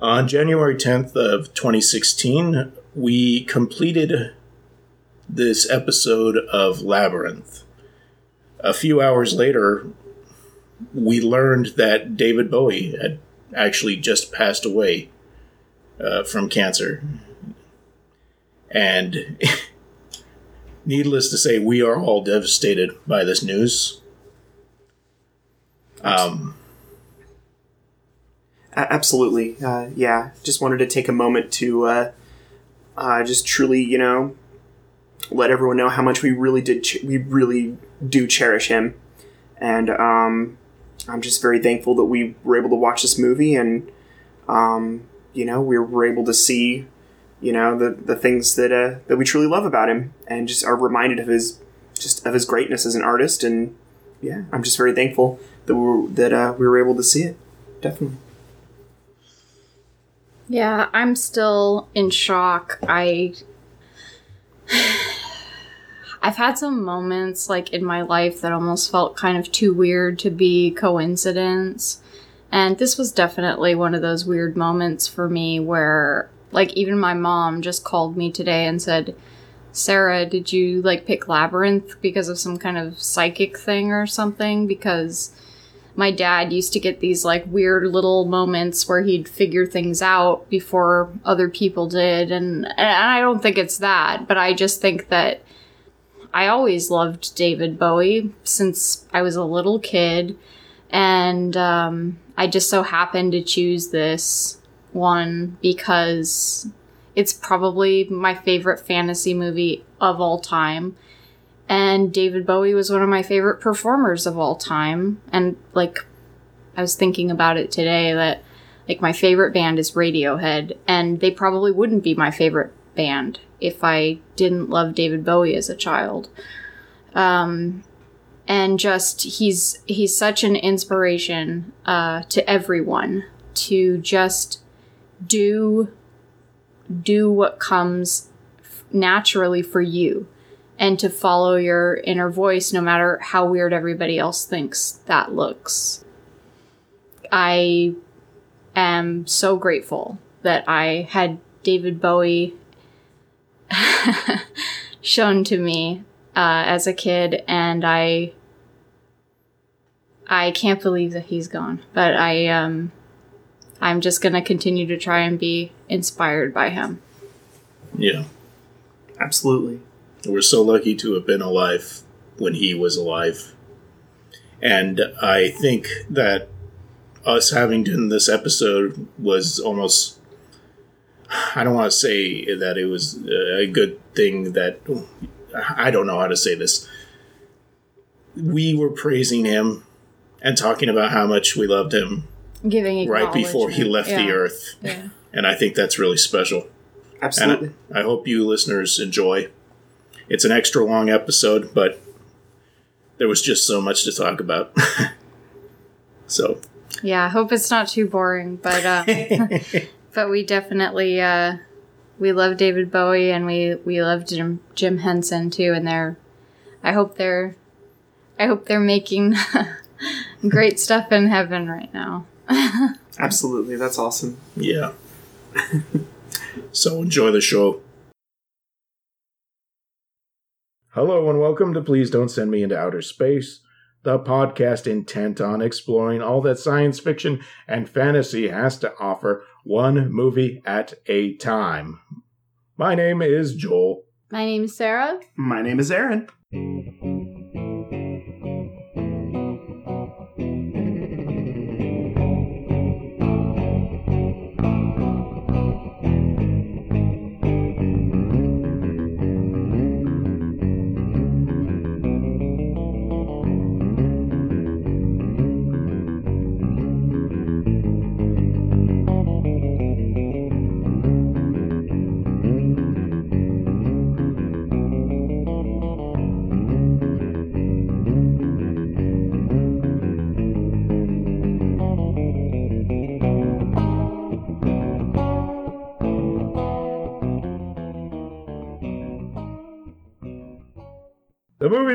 On January 10th of 2016, we completed this episode of Labyrinth. A few hours later, we learned that David Bowie had actually just passed away uh, from cancer. And needless to say, we are all devastated by this news. Um, absolutely. Uh, yeah, just wanted to take a moment to uh, uh, just truly, you know, let everyone know how much we really did, ch- we really do cherish him, and um, I'm just very thankful that we were able to watch this movie, and um, you know, we were able to see, you know, the the things that uh, that we truly love about him, and just are reminded of his just of his greatness as an artist, and yeah, I'm just very thankful that we were, that uh, we were able to see it. Definitely. Yeah, I'm still in shock. I I've had some moments like in my life that almost felt kind of too weird to be coincidence. And this was definitely one of those weird moments for me where like even my mom just called me today and said, "Sarah, did you like pick Labyrinth because of some kind of psychic thing or something because my dad used to get these like weird little moments where he'd figure things out before other people did and, and I don't think it's that, but I just think that I always loved David Bowie since I was a little kid and um, I just so happened to choose this one because it's probably my favorite fantasy movie of all time and David Bowie was one of my favorite performers of all time. And like, I was thinking about it today that like my favorite band is Radiohead, and they probably wouldn't be my favorite band if I didn't love David Bowie as a child. Um, and just he's he's such an inspiration uh, to everyone to just do do what comes naturally for you and to follow your inner voice no matter how weird everybody else thinks that looks. I am so grateful that I had David Bowie shown to me uh, as a kid, and I I can't believe that he's gone. But I um I'm just gonna continue to try and be inspired by him. Yeah, absolutely. We're so lucky to have been alive when he was alive. And I think that us having done this episode was almost I don't want to say that it was a good thing that I don't know how to say this. We were praising him and talking about how much we loved him giving right before he left yeah. the earth. Yeah. And I think that's really special. Absolutely. And I, I hope you listeners enjoy it's an extra long episode, but there was just so much to talk about. so. Yeah, I hope it's not too boring, but uh, but we definitely uh, we love David Bowie and we we love Jim Jim Henson too, and they're I hope they're I hope they're making great stuff in heaven right now. Absolutely, that's awesome. Yeah. so enjoy the show. Hello and welcome to Please Don't Send Me into Outer Space, the podcast intent on exploring all that science fiction and fantasy has to offer, one movie at a time. My name is Joel. My name is Sarah. My name is Aaron.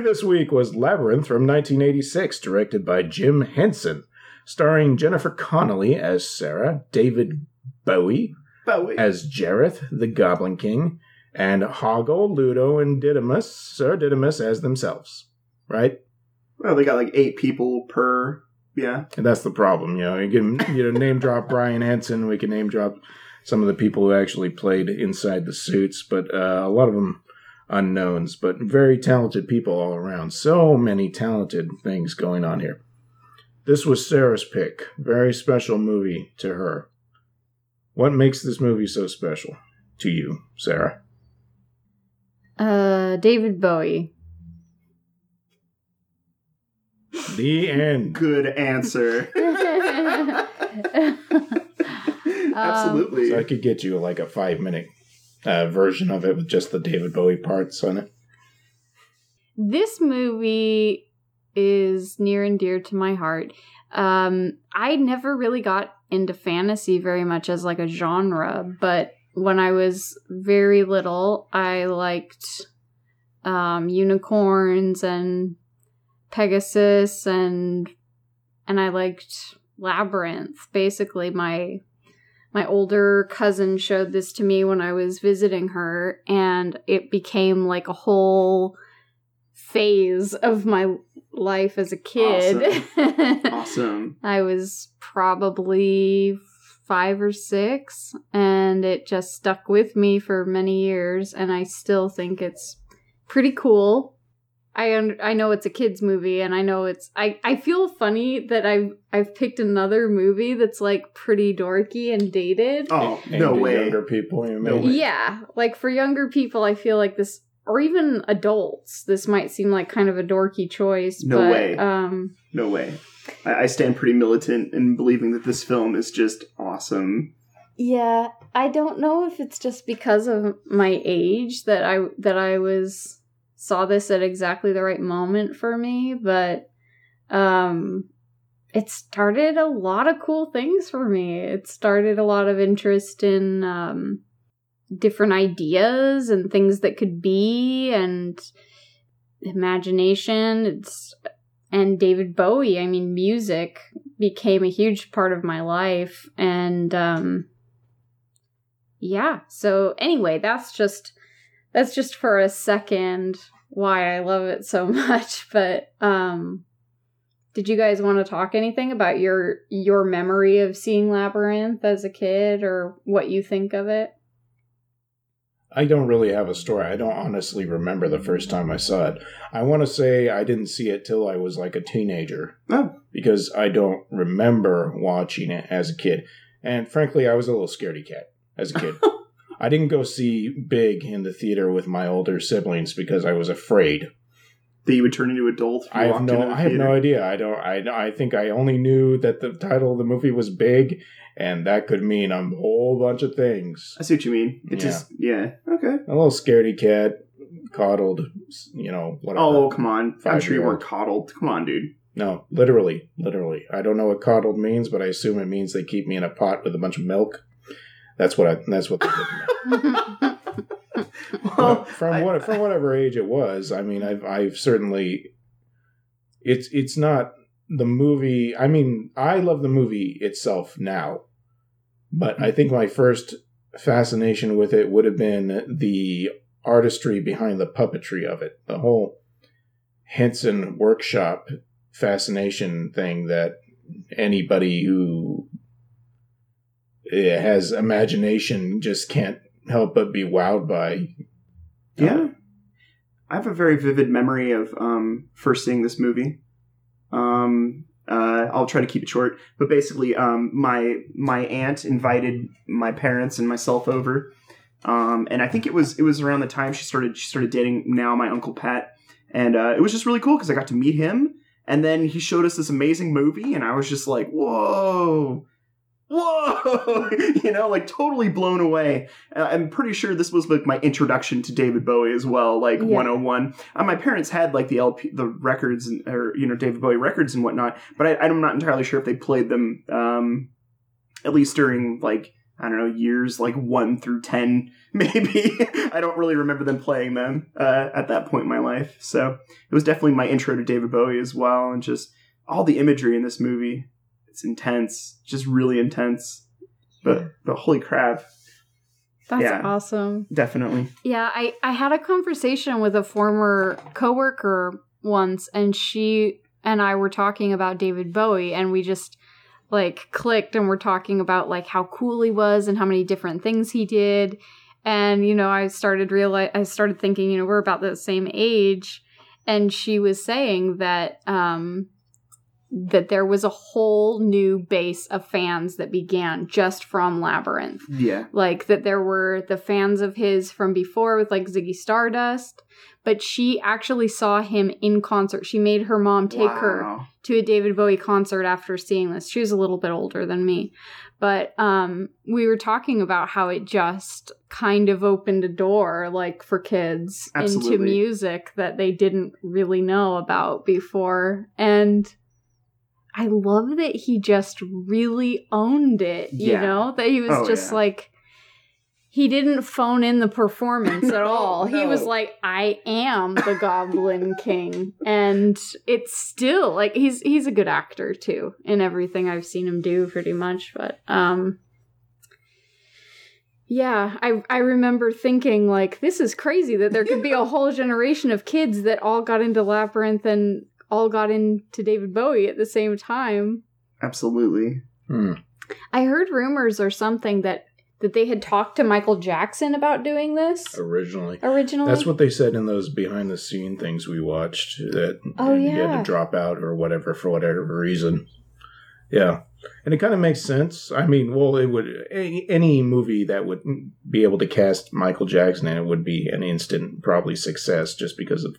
This week was Labyrinth from 1986, directed by Jim Henson, starring Jennifer Connelly as Sarah, David Bowie Bowie. as Jareth, the Goblin King, and Hoggle, Ludo, and Didymus, Sir Didymus, as themselves. Right? Well, they got like eight people per. Yeah. And that's the problem, you know. You can you know name drop Brian Henson. We can name drop some of the people who actually played inside the suits, but uh, a lot of them unknowns. But very talented people all around. So many talented things going on here. This was Sarah's pick. Very special movie to her. What makes this movie so special to you, Sarah? Uh, David Bowie. The end. Good answer. Absolutely. So I could get you like a five minute uh, version of it with just the David Bowie parts on it. this movie is near and dear to my heart. Um, I never really got into fantasy very much as like a genre, but when I was very little, I liked um, unicorns and Pegasus and and I liked Labyrinth. Basically, my my older cousin showed this to me when I was visiting her, and it became like a whole phase of my life as a kid. awesome. I was probably five or six, and it just stuck with me for many years, and I still think it's pretty cool. I un- I know it's a kids movie, and I know it's I, I feel funny that I've I've picked another movie that's like pretty dorky and dated. Oh, And no to way. Younger people, you No way. Yeah, like for younger people, I feel like this, or even adults, this might seem like kind of a dorky choice. No but, way. Um, No way. I, I stand pretty militant in believing that this film is just awesome. yeah, I don't know if it's just because of my age that I that I was saw this at exactly the right moment for me, but um, it started a lot of cool things for me. It started a lot of interest in um, different ideas and things that could be and imagination. It's and David Bowie. I mean, music became a huge part of my life, and um, yeah. So anyway, that's just that's just for a second why I love it so much. But um, did you guys want to talk anything about your your memory of seeing Labyrinth as a kid, or what you think of it? I don't really have a story. I don't honestly remember the first time I saw it. I want to say I didn't see it till I was like a teenager Oh, because I don't remember watching it as a kid. And frankly, I was a little scaredy cat as a kid. I didn't go see Big in the theater with my older siblings because I was afraid. that you would turn into adult. I have no I have no idea. I don't I I think I only knew that the title of the movie was Big and that could mean a whole bunch of things. I see what you mean. It Yeah. just yeah. Okay. A little scaredy cat, coddled, you know, whatever. Oh come on! I'm sure you weren't coddled. Come on, dude. No, literally, literally. I don't know what coddled means, but I assume it means they keep me in a pot with a bunch of milk. That's what I. That's what they did. to me. Well, from I- what from whatever age it was, I mean, I've I've certainly. It's it's not the movie. I mean, I love the movie itself now, but I think my first fascination with it would have been the artistry behind the puppetry of it, the whole Henson workshop fascination thing that anybody who has imagination just can't help but be wowed by. Yeah. I have a very vivid memory of um, first seeing this movie. Um, uh, I'll try to keep it short, but basically, um, my my aunt invited my parents and myself over, um, and I think it was it was around the time she started she started dating now my uncle Pat, and uh, it was just really cool because I got to meet him, and then he showed us this amazing movie, and I was just like, whoa. Whoa! you know, like totally blown away. Uh, I'm pretty sure this was like my introduction to David Bowie as well, like Yeah. 101. Uh, my parents had like the LP, the records, and, or you know David Bowie records and whatnot, but I, I'm not entirely sure if they played them. Um, at least during like I don't know years like one through ten, maybe. I don't really remember them playing them uh, at that point in my life. So it was definitely my intro to David Bowie as well, and just all the imagery in this movie. It's intense, just really intense. but but holy crap, That's Yeah. awesome. definitely. Yeah, I, I had a conversation with a former coworker once, and she and I were talking about David Bowie, and we just like clicked and we're talking about like how cool he was and how many different things he did. And you know, I started realize I started thinking, you know, we're about the same age, and she was saying that um that there was a whole new base of fans that began just from Labyrinth Yeah, like that there were the fans of his from before with like Ziggy Stardust, but she actually saw him in concert. She made her mom take her to a David Bowie concert after seeing this. She was a little bit older than me. But um we were talking about how it just kind of opened a door like for kids into music that they didn't really know about before. And I love that he just really owned it, you Yeah. know? That he was Oh, just yeah. like he didn't phone in the performance at No, all. He was like, I am the Goblin King. And it's still like he's he's a good actor too in everything I've seen him do pretty much. But um yeah, I I remember thinking like this is crazy that there could be a whole generation of kids that all got into Labyrinth and all got into David Bowie at the same time. Absolutely. Hmm. I heard rumors or something that that they had talked to Michael Jackson about doing this Originally. originally. That's what they said in those behind the scene things we watched that Oh, he had to drop out or whatever for whatever reason. Yeah. And it kind of makes sense. I mean, well, it would any, any movie that would be able to cast Michael Jackson in it would be an instant probably success just because of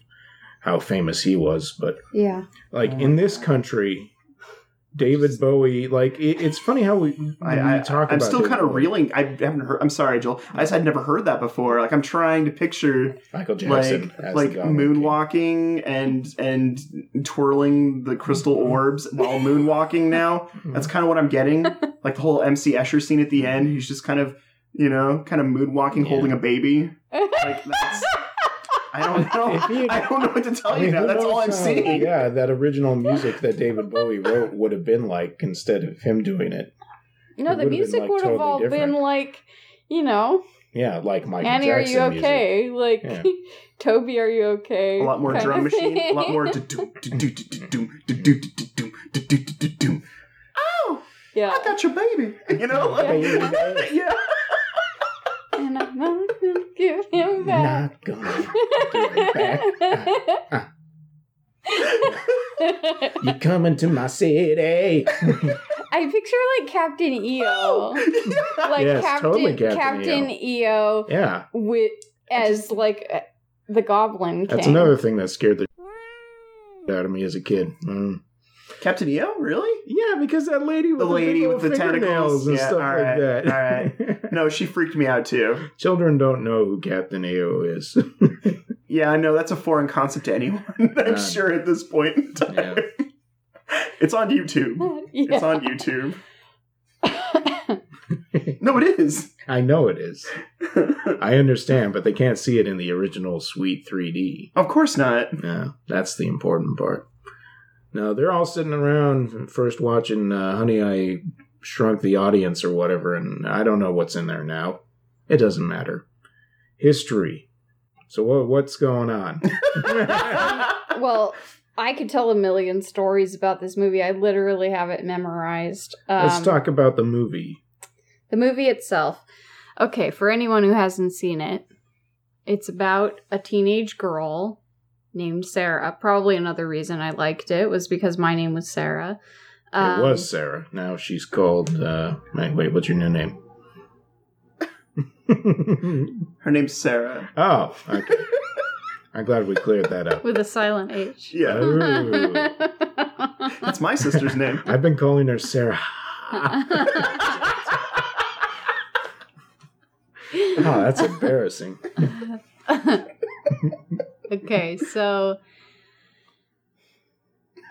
how famous he was, but yeah. like in this country David Bowie, like it, it's funny how we, I, we talk I'm about still David kind of Bowie. reeling. I haven't heard. I'm sorry, Joel. I just had never heard that before. Like I'm trying to picture Michael Jackson like as like the King. moonwalking and and twirling the crystal mm-hmm. orbs while moonwalking. Now mm-hmm. that's kind of what I'm getting. Like the whole MC Escher scene at the end. He's just kind of you know kind of moonwalking, Yeah. holding a baby. Like that's. I don't know. If I don't know what to tell I you now. That's all I'm knows how- seeing. Yeah, that original music that David Bowie wrote would have been like instead of him doing it. No, It the music like, would have totally all been like, you know, Yeah, like Michael Annie, are Jackson you music. okay? Like, Yeah. Toby, are you okay? A lot more drum machine. A lot more. Oh, yeah. I got your baby. You know, like, Yeah. yeah. and I'm not gonna give him back. Not gonna give it back. You coming to my city? I picture like Captain EO, like Yes, Captain totally Captain Captain EO yeah, with as like uh, the Goblin King. that's another thing that scared the out of me as a kid. Mm. Captain EO, really? Yeah, because that lady with The the, lady little with the fingernails tentacles. and Yeah, stuff all like that. all right. No, she freaked me out too. Children don't know who Captain EO is. Yeah, I know that's a foreign concept to anyone. I'm Yeah. sure at this point. in time. Yeah. It's on YouTube. yeah. It's on YouTube. No, it is. I know it is. I understand, but they can't see it in the original Sweet 3D. of course not. Yeah, that's the important part. No, they're all sitting around first watching uh, Honey, I Shrunk the Audience or whatever, and I don't know what's in there now. It doesn't matter. History. So what, what's going on? well, I could tell a million stories about this movie. I literally have it memorized. Um, Let's talk about the movie. The movie itself. Okay, for anyone who hasn't seen it, it's about a teenage girl named Sarah. Probably another reason I liked it was because my name was Sarah. Um, it was Sarah. Now she's called. Uh, wait, wait, what's your new name? Her name's Sarah. oh, okay. I'm glad we cleared that up. with a silent H. Yeah, that's my sister's name. I've been calling her Sarah. Oh, that's embarrassing. Okay, so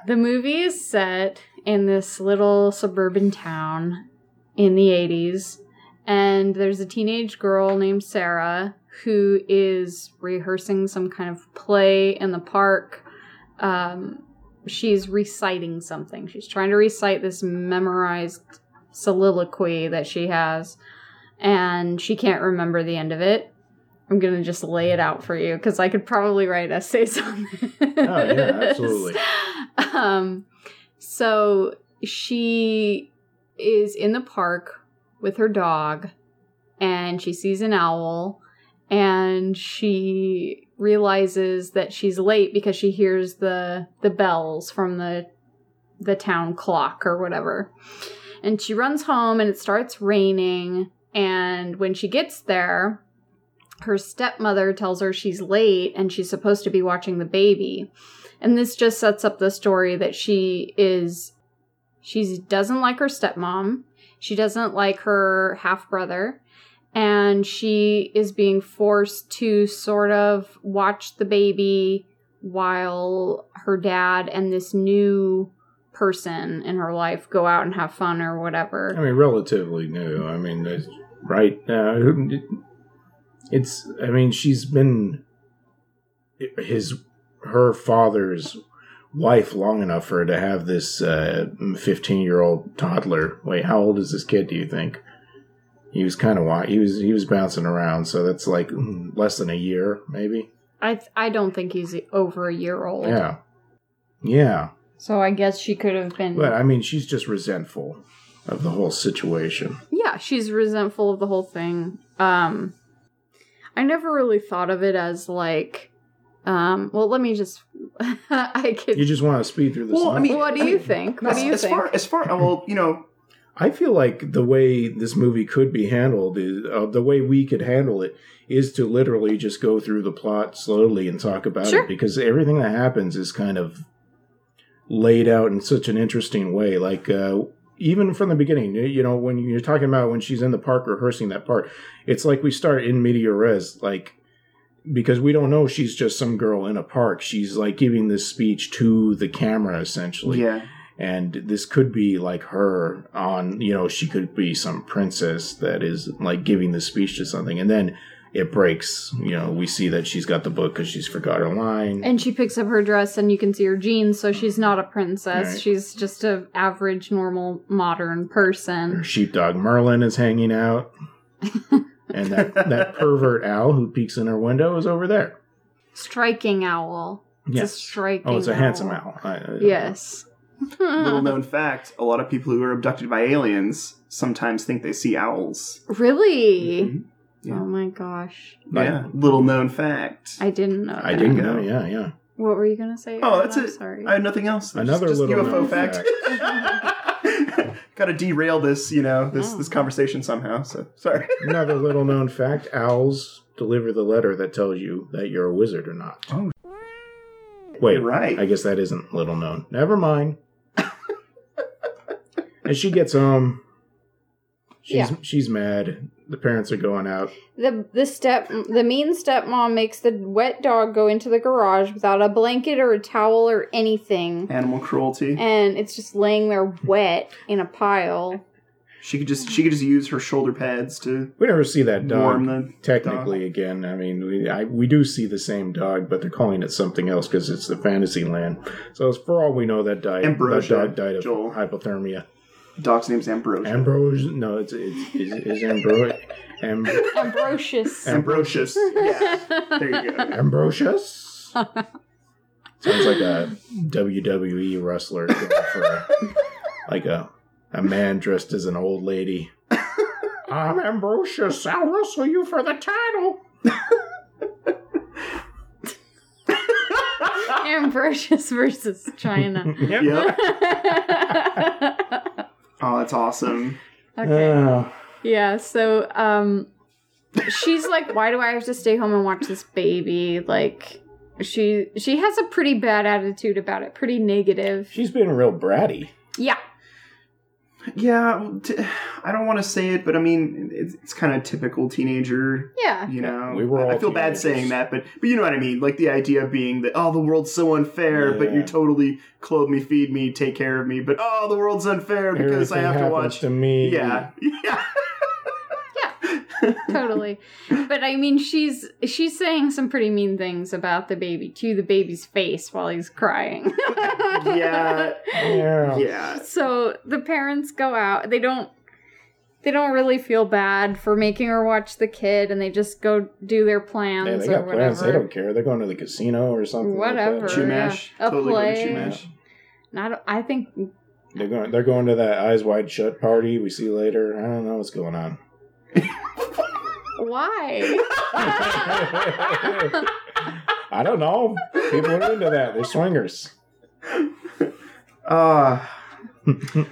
the movie is set in this little suburban town in the 80s, and there's a teenage girl named Sarah who is rehearsing some kind of play in the park. Um, she's reciting something. She's trying to recite this memorized soliloquy that she has, and she can't remember the end of it. I'm gonna just lay it out for you because I could probably write essays on this. Oh, yeah, absolutely. Um, so she is in the park with her dog, and she sees an owl, and she realizes that she's late because she hears the the bells from the the town clock or whatever. And she runs home and it starts raining and when she gets there her stepmother tells her she's late and she's supposed to be watching the baby. And this just sets up the story that she is she doesn't like her stepmom. She doesn't like her half brother and she is being forced to sort of watch the baby while her dad and this new person in her life go out and have fun or whatever. I mean, relatively new. I mean, right now, it's. I mean, she's been his her father's wife long enough for her to have this fifteen year old toddler. Wait, how old is this kid? Do you think? He was kind of He was he was bouncing around, so that's like mm, less than a year, maybe. I th- I don't think he's over a year old. Yeah, yeah. So I guess she could have been But I mean, she's just resentful of the whole situation. Yeah, she's resentful of the whole thing. Um I never really thought of it as like um well let me just I could You just want to speed through this. Well, I mean- What do you think? What as, do you think? as think? far as far well, you know, I feel like the way this movie could be handled is uh, the way we could handle it is to literally just go through the plot slowly and talk about Sure. it because everything that happens is kind of laid out in such an interesting way. Like uh, even from the beginning, you- know, when you're talking about when she's in the park rehearsing that part, it's like we start in media res, like because we don't know she's just some girl in a park. She's like giving this speech to the camera essentially. Yeah, and this could be like her on you know she could be some princess that is like giving the speech to something. And then it breaks you know we see that she's got the book because she's forgot her line and she picks up her dress and you can see her jeans, so she's not a princess. Right. She's just a average, normal, modern person. her sheepdog merlin is hanging out and that, that pervert owl who peeks in her window is over there Striking owl. It's a yes striking oh it's a handsome owl I- I- Yes. little known fact: a lot of people who are abducted by aliens sometimes think they see owls. Really? Mhm. Yeah. Oh my gosh. Like- yeah, little known fact. I didn't know. i that. didn't know yeah yeah What were you gonna say? Oh, that's I'm it. Sorry. I had nothing else. Another just, just little UFO known fact. Got to derail this, you know, this Oh. this conversation somehow. So sorry. another little known fact owls deliver the letter that tells you that you're a wizard or not Oh. Wait, You're right. I guess that isn't little known. Never mind. and she gets home. She's Yeah. she's mad. The parents are going out. The the step the mean stepmom makes the wet dog go into the garage without a blanket or a towel or anything. Animal cruelty. And it's just laying there wet in a pile. She could just she could just use her shoulder pads to We never see that warm dog the technically again. I mean, we I, we do see the same dog, but they're calling it something else because it's the fantasy land. So as for all we know, that died. Ambrosia, that dog died of Joel. hypothermia. Dog's name's Ambrosia. Ambrosia? No, it's it's is, is Ambro Am, Ambrosius. Ambrosius. yeah. There you go. Ambrosius. Sounds like a WWE wrestler going for like a a man dressed as an old lady. I'm Ambrosius. I'll wrestle you for the title. Ambrosius versus Chyna. Yep. Yep. Oh, that's awesome. okay. Uh, Yeah, so um she's like, Why do I have to stay home and watch this baby? Like she she has a pretty bad attitude about it, pretty negative. she's been real bratty. Yeah. Yeah, t- I don't want to say it, but I mean, it's, it's kind of typical teenager. Yeah. You know, We were all I feel bad saying that, but but you know what I mean. Like the idea of being that oh, the world's so unfair, but you totally clothe me, feed me, take care of me. But oh, the world's unfair because I have to happens watch. to me. Yeah, yeah. totally. But I mean she's she's saying some pretty mean things about the baby to the baby's face while he's crying. yeah, Yeah. yeah. So the parents go out. They don't they don't really feel bad for making her watch the kid, and they just go do their plans Yeah, they or got whatever. plans. They don't care. They're going to the casino or something. like. Whatever. Chumash. yeah. A Totally play. Chumash. Not, I think They're going. They're going to that eyes wide shut party we see later. I don't know what's going on. Why. I don't know. People are into that. They're swingers. Ah.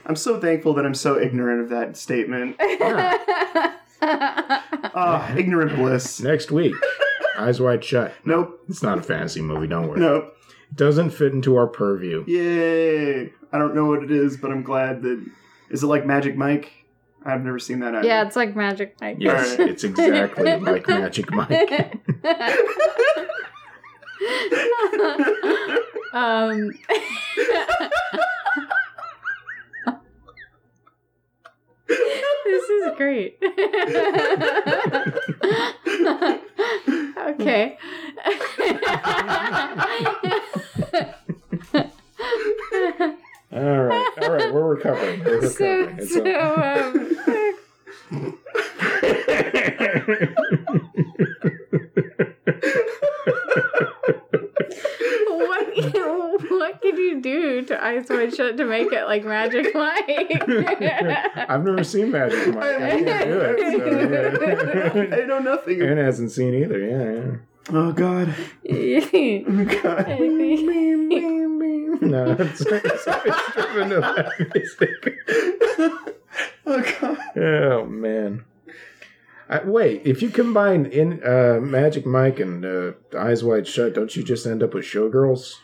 I'm so thankful that I'm so ignorant of that statement. Ah, ignorant bliss. Next week, eyes wide shut. Nope. It's not a fantasy movie. Don't worry. Nope. It doesn't fit into our purview. Yay. I don't know what it is, but I'm glad that. Is it like Magic Mike? I've never seen that either. yeah, it's like Magic Mike. Yes, Alright. it's exactly like Magic Mike. um. this is great. okay. All right, all right, we're recovering. We're so, recovering. It's so all- um, what what can you do to Eyes Wide Shut to make it like Magic Mike? I've never seen Magic Mike. I can't do it. So, I know nothing. yeah. Aaron hasn't seen either. Yeah, Oh God. I Oh God. No, it's, it's, it's driven that music. Oh God. Oh man. I, wait, if you combine in uh, Magic Mike and uh, Eyes Wide Shut, don't you just end up with Showgirls?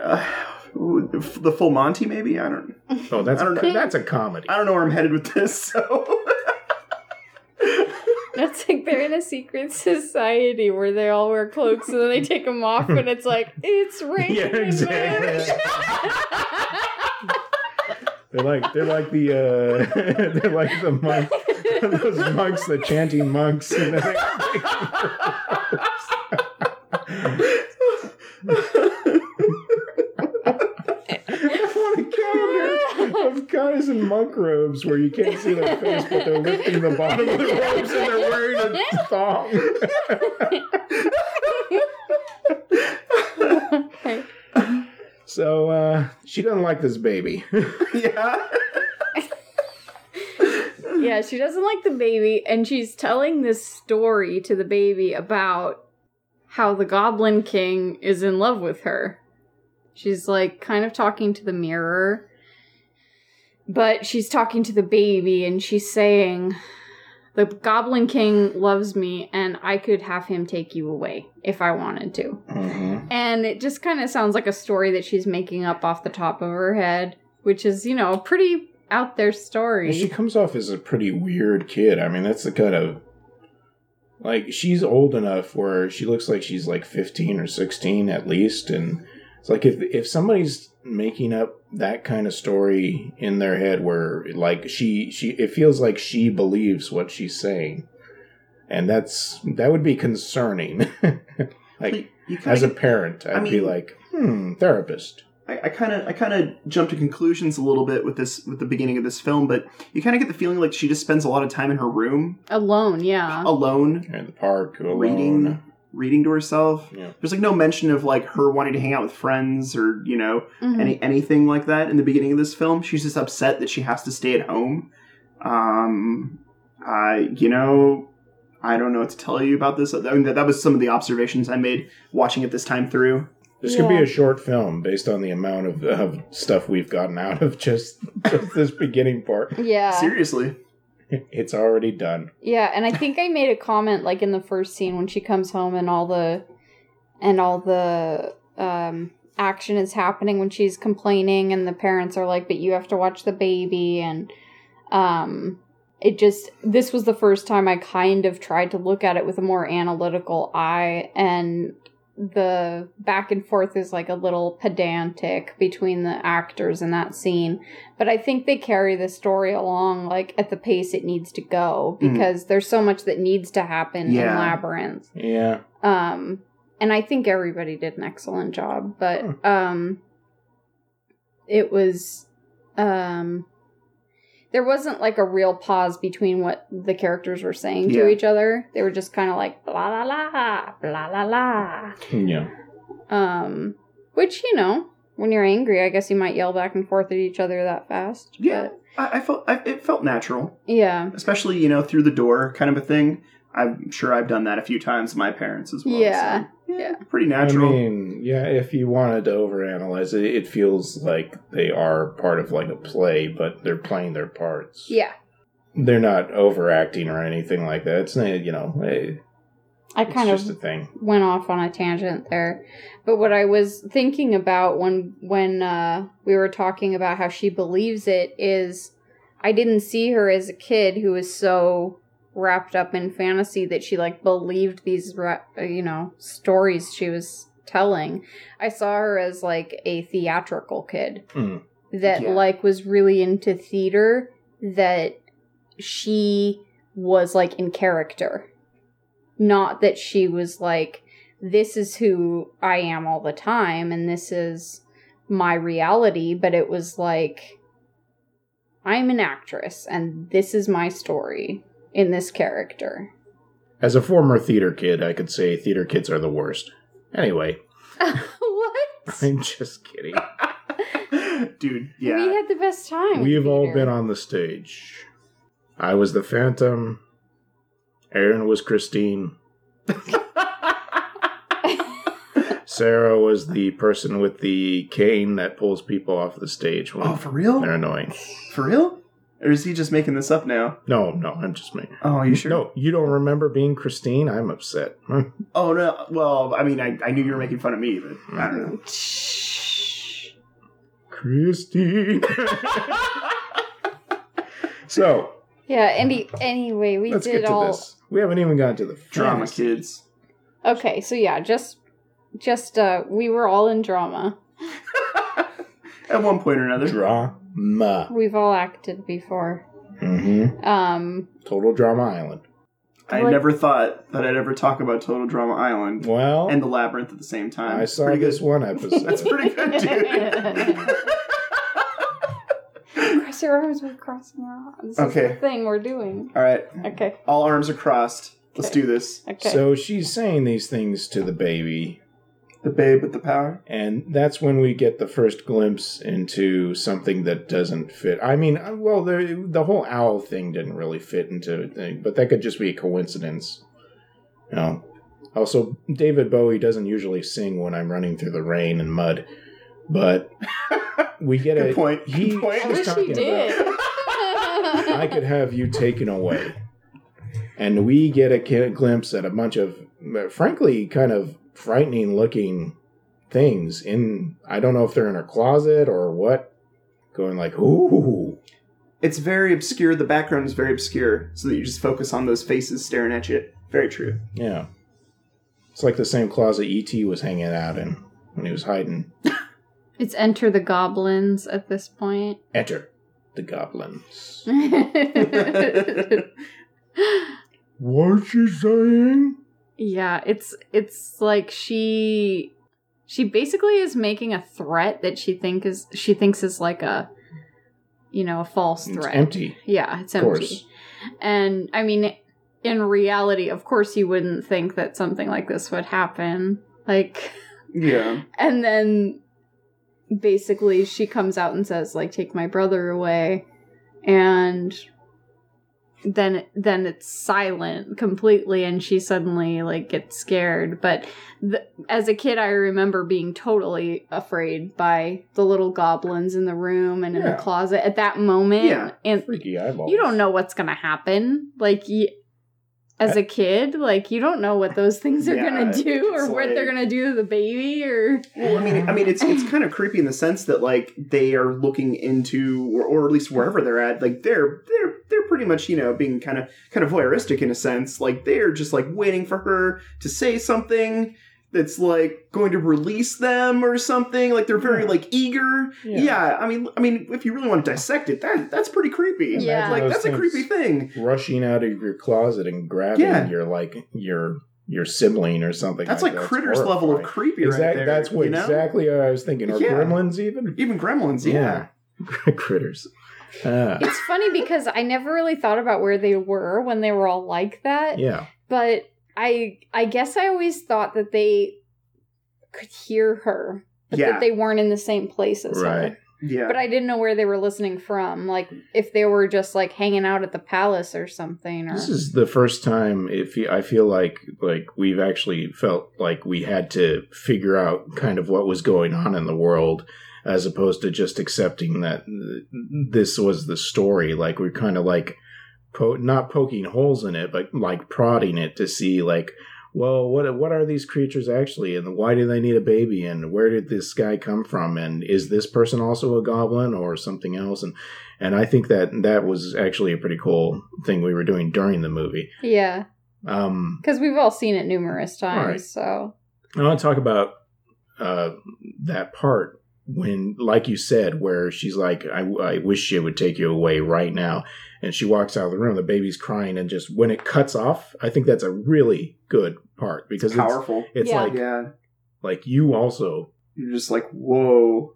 Uh, the full Monty, maybe. I don't. Know Oh, that's I don't know. that's a comedy. I don't know where I'm headed with this. So. That's like they're in a secret society where they all wear cloaks and then they take them off and it's like it's raining. Yeah, exactly. They're like they're like the uh, they're like the monk, those monks, the chanting monks. And then I want a calendar of guys in monk robes where you can't see their face, but they're lifting the bottom of the robes and they're wearing a thong. Okay. So uh, she doesn't like this baby. yeah. Yeah, she doesn't like the baby, and she's telling this story to the baby about how the Goblin King is in love with her. She's like kind of talking to the mirror, but she's talking to the baby, and she's saying, The Goblin King loves me, and I could have him take you away if I wanted to. Mhm. And it just kind of sounds like a story that she's making up off the top of her head, which is, you know, a pretty out there story. And she comes off as a pretty weird kid. I mean, that's the kind of like she's old enough where she looks like she's like 15 or 16 at least and it's like if if somebody's making up that kind of story in their head where like she she it feels like she believes what she's saying. And that's that would be concerning. like You as a parent, I'd I be like, "Hmm, therapist." I kind of I kind of jumped to conclusions a little bit with this with the beginning of this film, but you kind of get the feeling like she just spends a lot of time in her room Alone, yeah. alone, In the park, alone. reading reading to herself. Yeah. There's like no mention of like her wanting to hang out with friends or you know Mhm. any anything like that in the beginning of this film. She's just upset that she has to stay at home. Um, I you know I don't know what to tell you about this. I mean that, that was some of the observations I made watching it this time through. This could be a short film based on the amount of, of stuff we've gotten out of just, just this beginning part. yeah. Seriously, It's already done. Yeah, and I think I made a comment like in the first scene when she comes home and all the and all the um action is happening when she's complaining and the parents are like, "But you have to watch the baby." And um it just this was the first time I kind of tried to look at it with a more analytical eye and the back and forth is like a little pedantic between the actors in that scene but I think they carry the story along like at the pace it needs to go Mhm. because there's so much that needs to happen in Labyrinth. Yeah. Um and I think everybody did an excellent job, but um it was um there wasn't like a real pause between what the characters were saying to each other. They were just kind of like blah la la blah la la. Yeah. Um, which you know, when you're angry, I guess you might yell back and forth at each other that fast. Yeah. I, I felt I, it felt natural, yeah. especially you know through the door kind of a thing. I'm sure I've done that a few times with my parents as well. Yeah, so, yeah. pretty natural. I mean, yeah, if you wanted to overanalyze it, it feels like they are part of like a play, but they're playing their parts. Yeah. They're not overacting or anything like that. It's not, you know, I it's kind just of a thing. went off on a tangent there. But what I was thinking about when when uh, we were talking about how she believes it is I didn't see her as a kid who was so wrapped up in fantasy that she like believed these you know stories she was telling. I saw her as like a theatrical kid Mm. that Yeah. like was really into theater that she was like in character not that she was like this is who i am all the time and this is my reality but it was like i'm an actress and this is my story in this character As a former theater kid, I could say theater kids are the worst. Anyway, what I'm just kidding. Dude, yeah. we had the best time We've all been on the stage. I was the Phantom. Aaron was Christine. Sarah was the person with the cane that pulls people off the stage when oh, for real? they're annoying. For real? Or is he just making this up now? No, no, I'm just making. Oh, are you sure? No, you don't remember being Christine? I'm upset. Oh no. Well, I mean, I, I knew you were making fun of me, but I don't know. Christine. so yeah any anyway we let's did get to all this. We haven't even gotten to the Drama fantasy. kids. Okay, so yeah, just just uh we were all in drama. At one point or another. Drama. We've all acted before. Mm-hmm. Um Total Drama Island. I Like- never thought that I'd ever talk about Total Drama Island Well, and the Labyrinth at the same time. I saw Pretty this good. one episode. That's pretty good, dude. cross your arms, we're crossing our arms. This Okay. is the thing we're doing. All right. Okay. All arms are crossed. Let's Okay. do this. Okay. So she's saying these things to the baby, The babe with the power. and that's when we get the first glimpse into something that doesn't fit. I mean, uh, well, the the whole owl thing didn't really fit into a thing, but that could just be a coincidence. You know. Also, David Bowie doesn't usually sing when I'm running through the rain and mud, but we get Good a point. Good He point. I wish talking he did. about I could have you taken away. And we get a glimpse at a bunch of, uh, frankly, kind of frightening looking things in, I don't know if they're in a closet or what, going like, ooh. It's very obscure. The background is very obscure, so that you just focus on those faces staring at you. Very true. Yeah. It's like the same closet E.T. was hanging out in when he was hiding. it's enter the goblins at this point. Enter the goblins. What's she saying? Yeah, it's it's like she she basically is making a threat that she think is she thinks is like a you know, a false threat. It's empty. Yeah, it's Of empty. course. And I mean, in reality, of course, you wouldn't think that something like this would happen. Like, Yeah. and then basically she comes out and says, like, take my brother away. And then then it's silent completely and she suddenly like gets scared but th- as a kid i remember being totally afraid by the little goblins in the room and in Yeah. the closet at that moment Yeah. and Freaky eyeballs. you don't know what's gonna happen like y- as a kid like you don't know what those things are Yeah, gonna do or it's what they're gonna do to the baby or Well, I mean, I mean, it's it's kind of creepy in the sense that like they are looking into, or, or at least wherever they're at, like they're they're they're pretty much you know being kind of kind of voyeuristic in a sense. Like they're just like waiting for her to say something that's like going to release them or something. Like they're very Yeah. like eager. Yeah. Yeah. I mean, I mean, if you really want to dissect it, that that's pretty creepy. Yeah. like that's a creepy thing. rushing out of your closet and grabbing Yeah. your like your your sibling or something. That's like, that. critters level of horrifying. creepy Exact- right there. That's what you know? exactly what I was thinking. Or Yeah. gremlins even? Even gremlins, yeah. Yeah. critters. Ah, It's funny because I never really thought about where they were when they were all like that. yeah. But I I guess I always thought that they could hear her. But Yeah. that they weren't in the same place as Right. her. Yeah. But I didn't know where they were listening from. Like if they were just like hanging out at the palace or something or This is the first time if I feel like like we've actually felt like we had to figure out kind of what was going on in the world as opposed to just accepting that uh, this was the story like we're kind of like po- not poking holes in it but like prodding it to see like well what what are these creatures actually and why do they need a baby and where did this guy come from and is this person also a goblin or something else and and I think that that was actually a pretty cool thing we were doing during the movie. Yeah. Um, Because we've all seen it numerous times, Right. so I want to talk about uh, that part when, like you said, where she's like, I, I wish she would take you away right now. And she walks out of the room, the baby's crying, and just when it cuts off, I think that's a really good part because it's, powerful. it's Yeah. like, yeah. like you also, You're just like, whoa.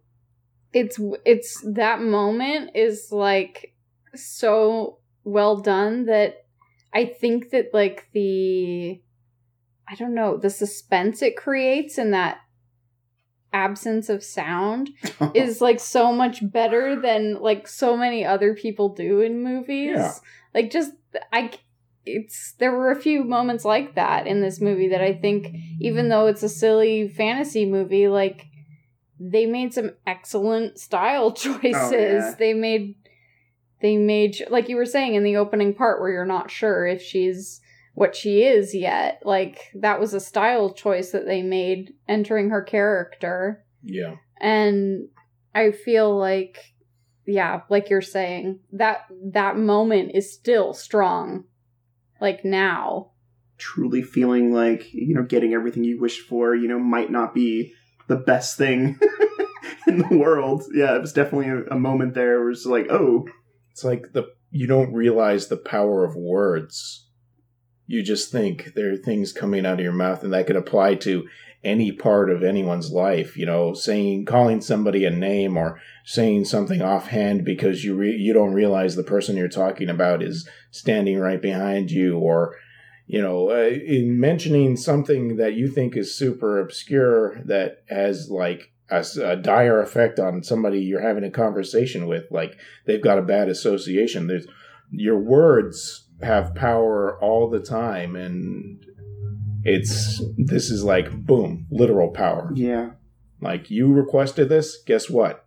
it's it's that moment is like so well done that I think that like the I don't know, the suspense it creates and that absence of sound is like so much better than like so many other people do in movies. Yeah. Like just I it's there were a few moments like that in this movie that I think even though it's a silly fantasy movie like they made some excellent style choices. Oh, yeah. They made they made like you were saying in the opening part where you're not sure if she's what she is yet. Like that was a style choice that they made entering her character. yeah, And I feel like yeah, like you're saying, that that moment is still strong. Like now. Truly feeling like, you know, getting everything you wished for, you know, might not be the best thing in the world. Yeah, it was definitely a, a moment there where it's like, oh, it's like the you don't realize the power of words. You just think there are things coming out of your mouth, and that could apply to any part of anyone's life. You know, saying, calling somebody a name, or saying something offhand because you re- you don't realize the person you're talking about is standing right behind you, or you know, uh, in mentioning something that you think is super obscure that has like a dire effect on somebody you're having a conversation with, like they've got a bad association. There's your words have power all the time, and it's this is like boom, literal power. yeah. Like you requested this, guess what?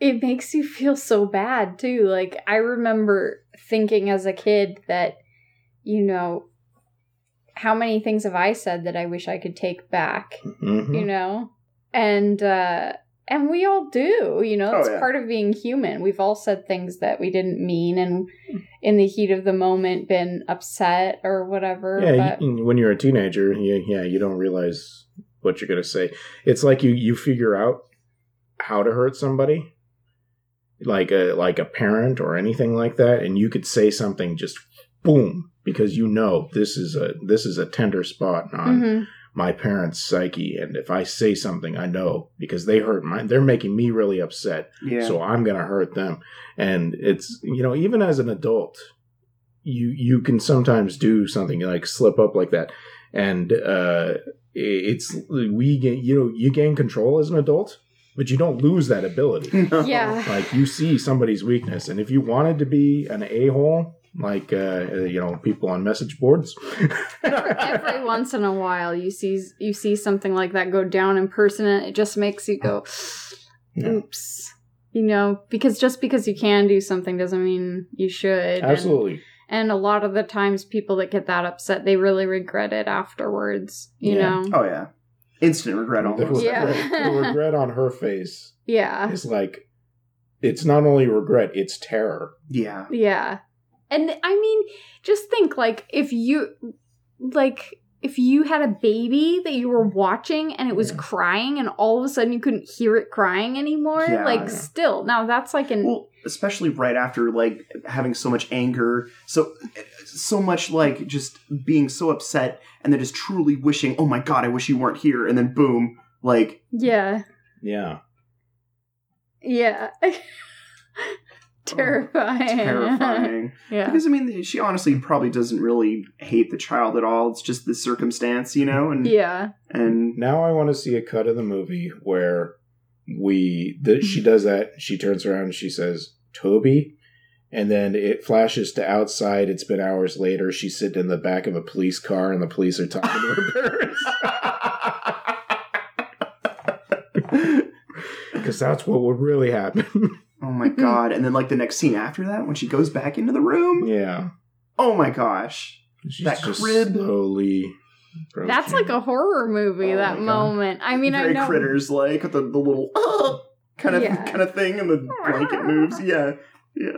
It makes you feel so bad too. Like I remember thinking as a kid that you know how many things have I said that I wish I could take back, Mhm. you know? And uh and we all do, you know, Oh, it's yeah. part of being human. We've all said things that we didn't mean and in the heat of the moment been upset or whatever. Yeah, but you, when you're a teenager, you, yeah, you don't realize what you're gonna say. It's like you you figure out how to hurt somebody, like a like a parent or anything like that, and you could say something just boom because you know this is a this is a tender spot on Mhm. My parents' psyche, and if I say something, I know because they hurt my they're making me really upset. Yeah. so i'm gonna hurt them. And it's you know even as an adult you you can sometimes do something like slip up like that. And uh it's we gain you know you gain control as an adult but you don't lose that ability. Yeah. like you see somebody's weakness and if you wanted to be an a-hole like uh you know people on message boards Every once in a while you see you see something like that go down in person and it just makes you go Yeah. oops. You know, because just because you can do something doesn't mean you should. Absolutely And, a lot of the times people that get that upset, they really regret it afterwards, you Yeah. know. Oh yeah. Instant regret the, almost. Yeah. regret, the regret on her face Yeah. is like it's not only regret it's terror Yeah. Yeah. And I mean, just think like if you like if you had a baby that you were watching and it was Yeah. crying and all of a sudden you couldn't hear it crying anymore, Yeah. like still. Now that's like an Well, especially right after like having so much anger, so so much like just being so upset, and then just truly wishing, "Oh my god, I wish you weren't here," and then boom, like yeah. yeah Yeah. Terrifying. terrifying. yeah. Because I mean, she honestly probably doesn't really hate the child at all. It's just the circumstance, you know, and Yeah. and Now I want to see a cut of the movie where we the, she does that. She turns around and she says, "Toby," and then it flashes to outside. It's been hours later. She's sitting in the back of a police car, and the police are talking to her parents. Because that's what would really happen. Oh my god! And then like the next scene after that, when she goes back into the room, yeah, oh my gosh! she's That just crib. slowly. That's like a horror movie, Oh that moment. I mean, I Very know. critters like the the little uh, kind of Yeah. kind of thing, and the blanket moves. Yeah, yeah.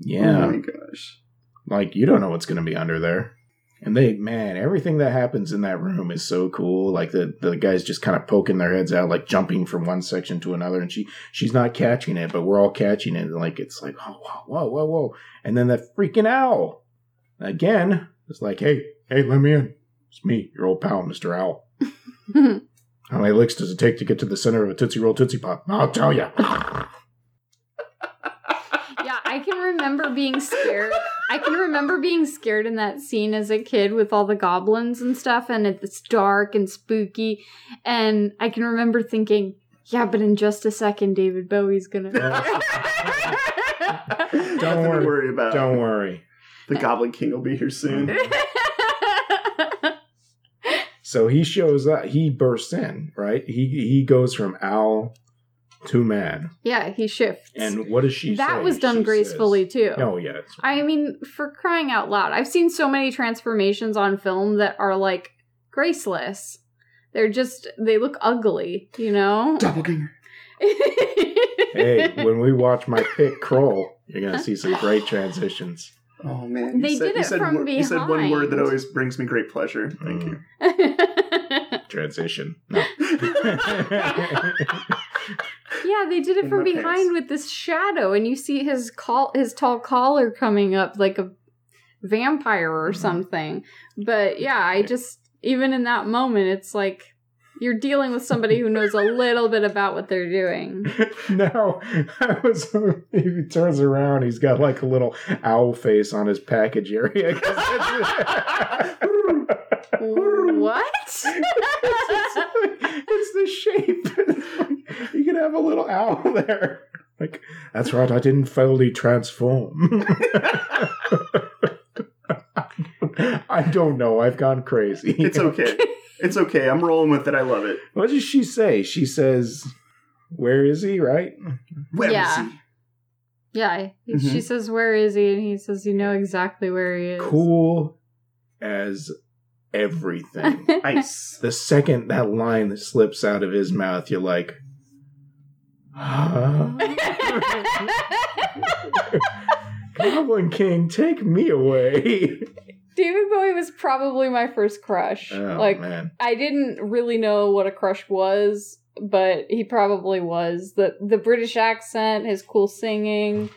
yeah. Oh my gosh. like you don't know what's going to be under there and they man everything that happens in that room is so cool. Like the the guys just kind of poking their heads out like jumping from one section to another and she she's not catching it but we're all catching it and like it's like oh, whoa whoa whoa whoa. And then that freaking owl again it's like hey hey let me in. It's me your old pal mr owl. How many licks does it take to get to the center of a tootsie roll tootsie pop? I'll tell you Yeah, I can remember being scared. I can remember being scared in that scene as a kid with all the goblins and stuff, and it's dark and spooky. And I can remember thinking, yeah, but in just a second, David Bowie's gonna. Don't worry. worry about. It. Don't worry The Goblin King will be here soon. So he shows up. He bursts in, right? He he goes from owl to man. yeah, he shifts. And what does she say? that was done She gracefully says- too. Oh yeah. I mean, for crying out loud, I've seen so many transformations on film that are like graceless. They're just they look ugly, you know. Doppelganger. hey, when we watch my pick crawl, you're gonna see some great transitions. Oh man, They you said, did you it said, from wo- You said one word that always brings me great pleasure. Thank mm. you. Transition. No. yeah, they did it In from behind pants. with this shadow, and you see his call, his tall collar coming up like a vampire or Mm-hmm. something. But yeah, I just even in that moment, it's like you're dealing with somebody who knows a little bit about what they're doing. no, I was. He turns around. He's got like a little owl face on his package area. what? it's the shape. you can have a little owl there. Like that's right. I didn't fully transform. I don't know. I've gone crazy. It's okay. It's okay. I'm rolling with it. I love it. What does she say? She says, "Where is he?" Right? Where is Yeah. he? Yeah, he- Mhm. she says, "Where is he?" And he says, "You know exactly where he is." Cool as everything. Ice. the second that line slips out of his mouth, you're like, "Huh? Goblin King, take me away. David Bowie was probably my first crush. oh, like man. I didn't really know what a crush was, but he probably was. The the British accent, his cool singing,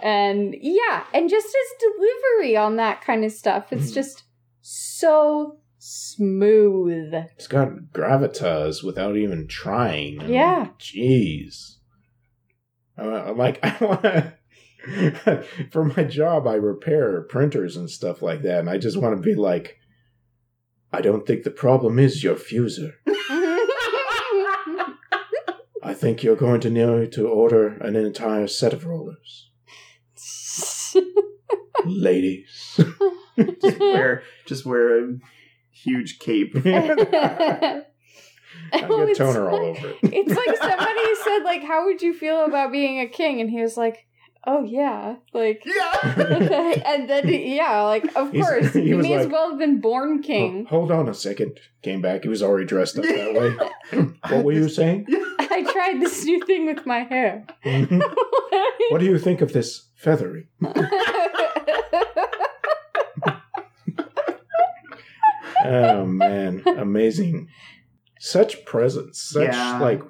and yeah, and just his delivery on that kind of stuff. It's Mhm. just so smooth. It's got gravitas without even trying. Yeah. Jeez. Uh, like, I want to. For my job, I repair printers and stuff like that, and I just want to be like, I don't think the problem is your fuser. I think you're going to need to order an entire set of rollers. Ladies. Just wear, just wear a huge cape. I Oh, get it's toner all like- over it. It's like somebody said, like, how would you feel about being a king? And he was like, oh yeah, like. yeah. and then yeah, like of He's- course he he, was may as well have been born king. Oh, hold on a second. Came back. He was already dressed up that way. what were you saying? I tried this new thing with my hair. Mm-hmm. what do you think of this feathery? Oh man, amazing! Such presence, such Yeah. like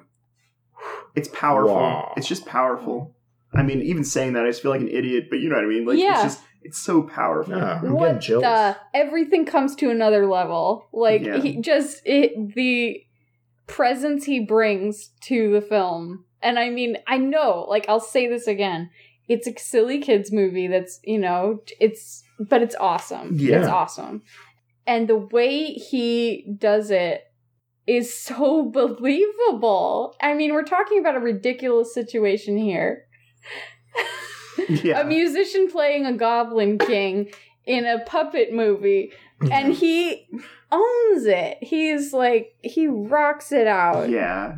It's powerful. Wow. It's just powerful. I mean, even saying that, I just feel like an idiot. But you know what I mean? Like, Yeah. it's just, it's so powerful. ah, I'm getting what the? Everything comes to another level. Like Yeah. he just it the presence he brings to the film. And I mean, I know, like I'll say this again. it's a silly kids movie that's, you know, it's but it's awesome. Yeah. It's awesome. And the way he does it is so believable. I mean, we're talking about a ridiculous situation here. Yeah. A musician playing a goblin king in a puppet movie and he owns it. He's like he rocks it out. yeah.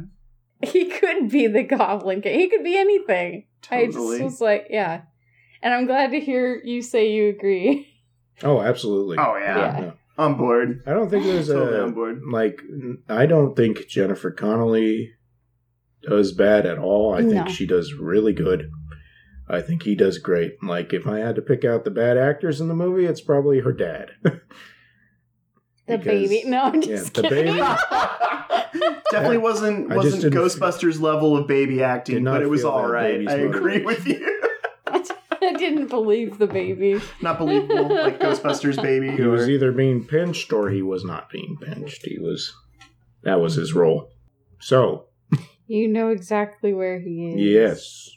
He could be the Goblin King. He could be anything. I just Totally. was like, yeah. And I'm glad to hear you say you agree. Oh, absolutely. Oh yeah. Yeah. On board. I don't think there's Totally a on board. like. I don't think Jennifer Connelly does bad at all. I think No. she does really good. I think he does great. Like if I had to pick out the bad actors in the movie, it's probably her dad. The Because- baby. No, I'm yeah, just the kidding. baby. Definitely wasn't I just wasn't didn't- Ghostbusters level of baby acting, not but it was feel all that right. baby's I agree motivation. with you. I didn't believe the baby. Not believable, like Ghostbusters baby. he was either being pinched or he was not being pinched. He was that was his role. So You know exactly where he is. yes,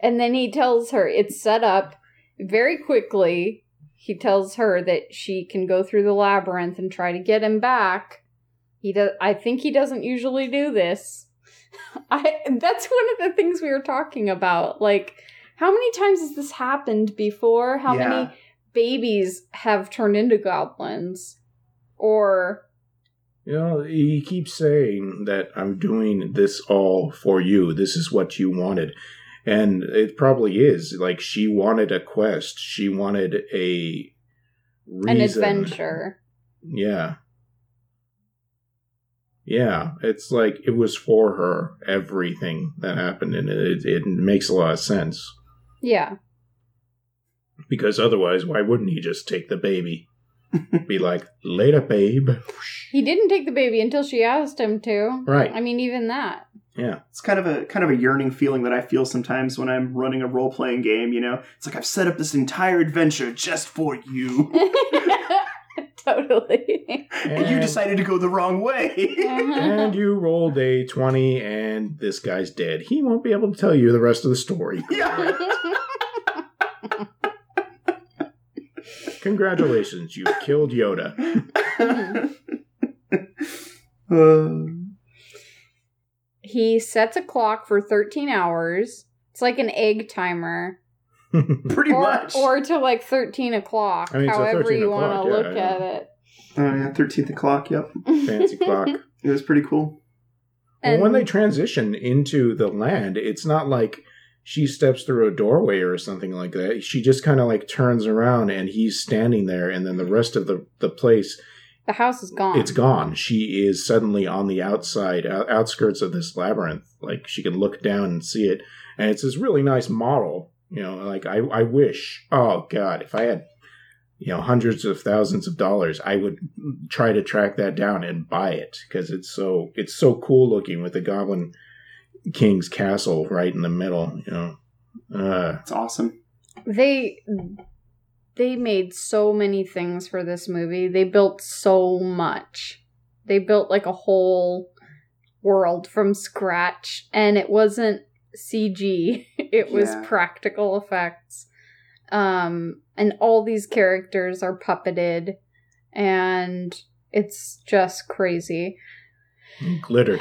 And then he tells her it's set up very quickly. He tells her that she can go through the labyrinth and try to get him back. He does I think he doesn't usually do this. I that's one of the things we were talking about. Like how many times has this happened before? How Yeah. many babies have turned into goblins? Or you know he keeps saying that I'm doing this all for you. This is what you wanted. And it probably is. Like she wanted a quest. She wanted a reason. an adventure. Yeah. Yeah, it's like it was for her, everything that happened, and it, it makes a lot of sense. Yeah. Because otherwise, why wouldn't he just take the baby? Be like, later, babe. He didn't take the baby until she asked him to. Right. I mean, even that. Yeah. It's kind of a kind of a yearning feeling that I feel sometimes when I'm running a role playing game. You know, it's like I've set up this entire adventure just for you, totally. and you decided to go the wrong way. And you rolled a 20, and this guy's dead. He won't be able to tell you the rest of the story. yeah. Congratulations, you've killed Yoda. Uh, he sets a clock for 13 hours. It's like an egg timer. pretty Or, much. or to like 13 o'clock, I mean, however you want to yeah, look yeah. at it. oh yeah, thirteenth o'clock. Yep, Fancy clock. it was pretty cool. Well, And when they transition into the land, it's not like she steps through a doorway or something like that. She just kind of like turns around and he's standing there, and then the rest of the, the place, the house is gone. it's gone. She is suddenly on the outside, out- outskirts of this labyrinth. Like she can look down and see it. And it's this really nice model. You know, like I, I wish, oh God, if I had, you know, hundreds of thousands of dollars, I would try to track that down and buy it because it's so, it's so cool looking with the Goblin King's castle right in the middle, you know. Uh, It's awesome. They they made so many things for this movie. They built so much. They built like a whole world from scratch and it wasn't CG. It was Yeah. practical effects. Um and all these characters are puppeted and it's just crazy. glittered.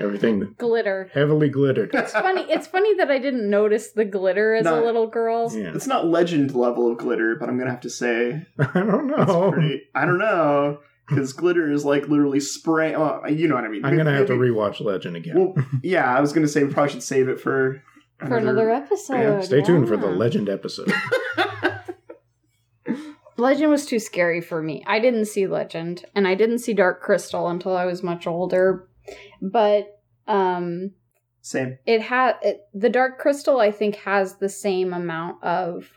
Everything Glitter. heavily glittered. It's funny. It's funny that I didn't notice the glitter as a little girl. Yeah. It's not legend level of glitter, but I'm gonna have to say I don't it's know. pretty. I don't know because glitter is like literally spray. Oh, you know what I mean. I'm gonna have to Maybe- rewatch Legend again. Well, yeah, I was gonna say we probably should save it for For another episode. yeah, stay tuned for the. Legend episode. Legend was too scary for me. I didn't see Legend, and I didn't see Dark Crystal until I was much older. But um, Same. it had the Dark Crystal. I think has the same amount of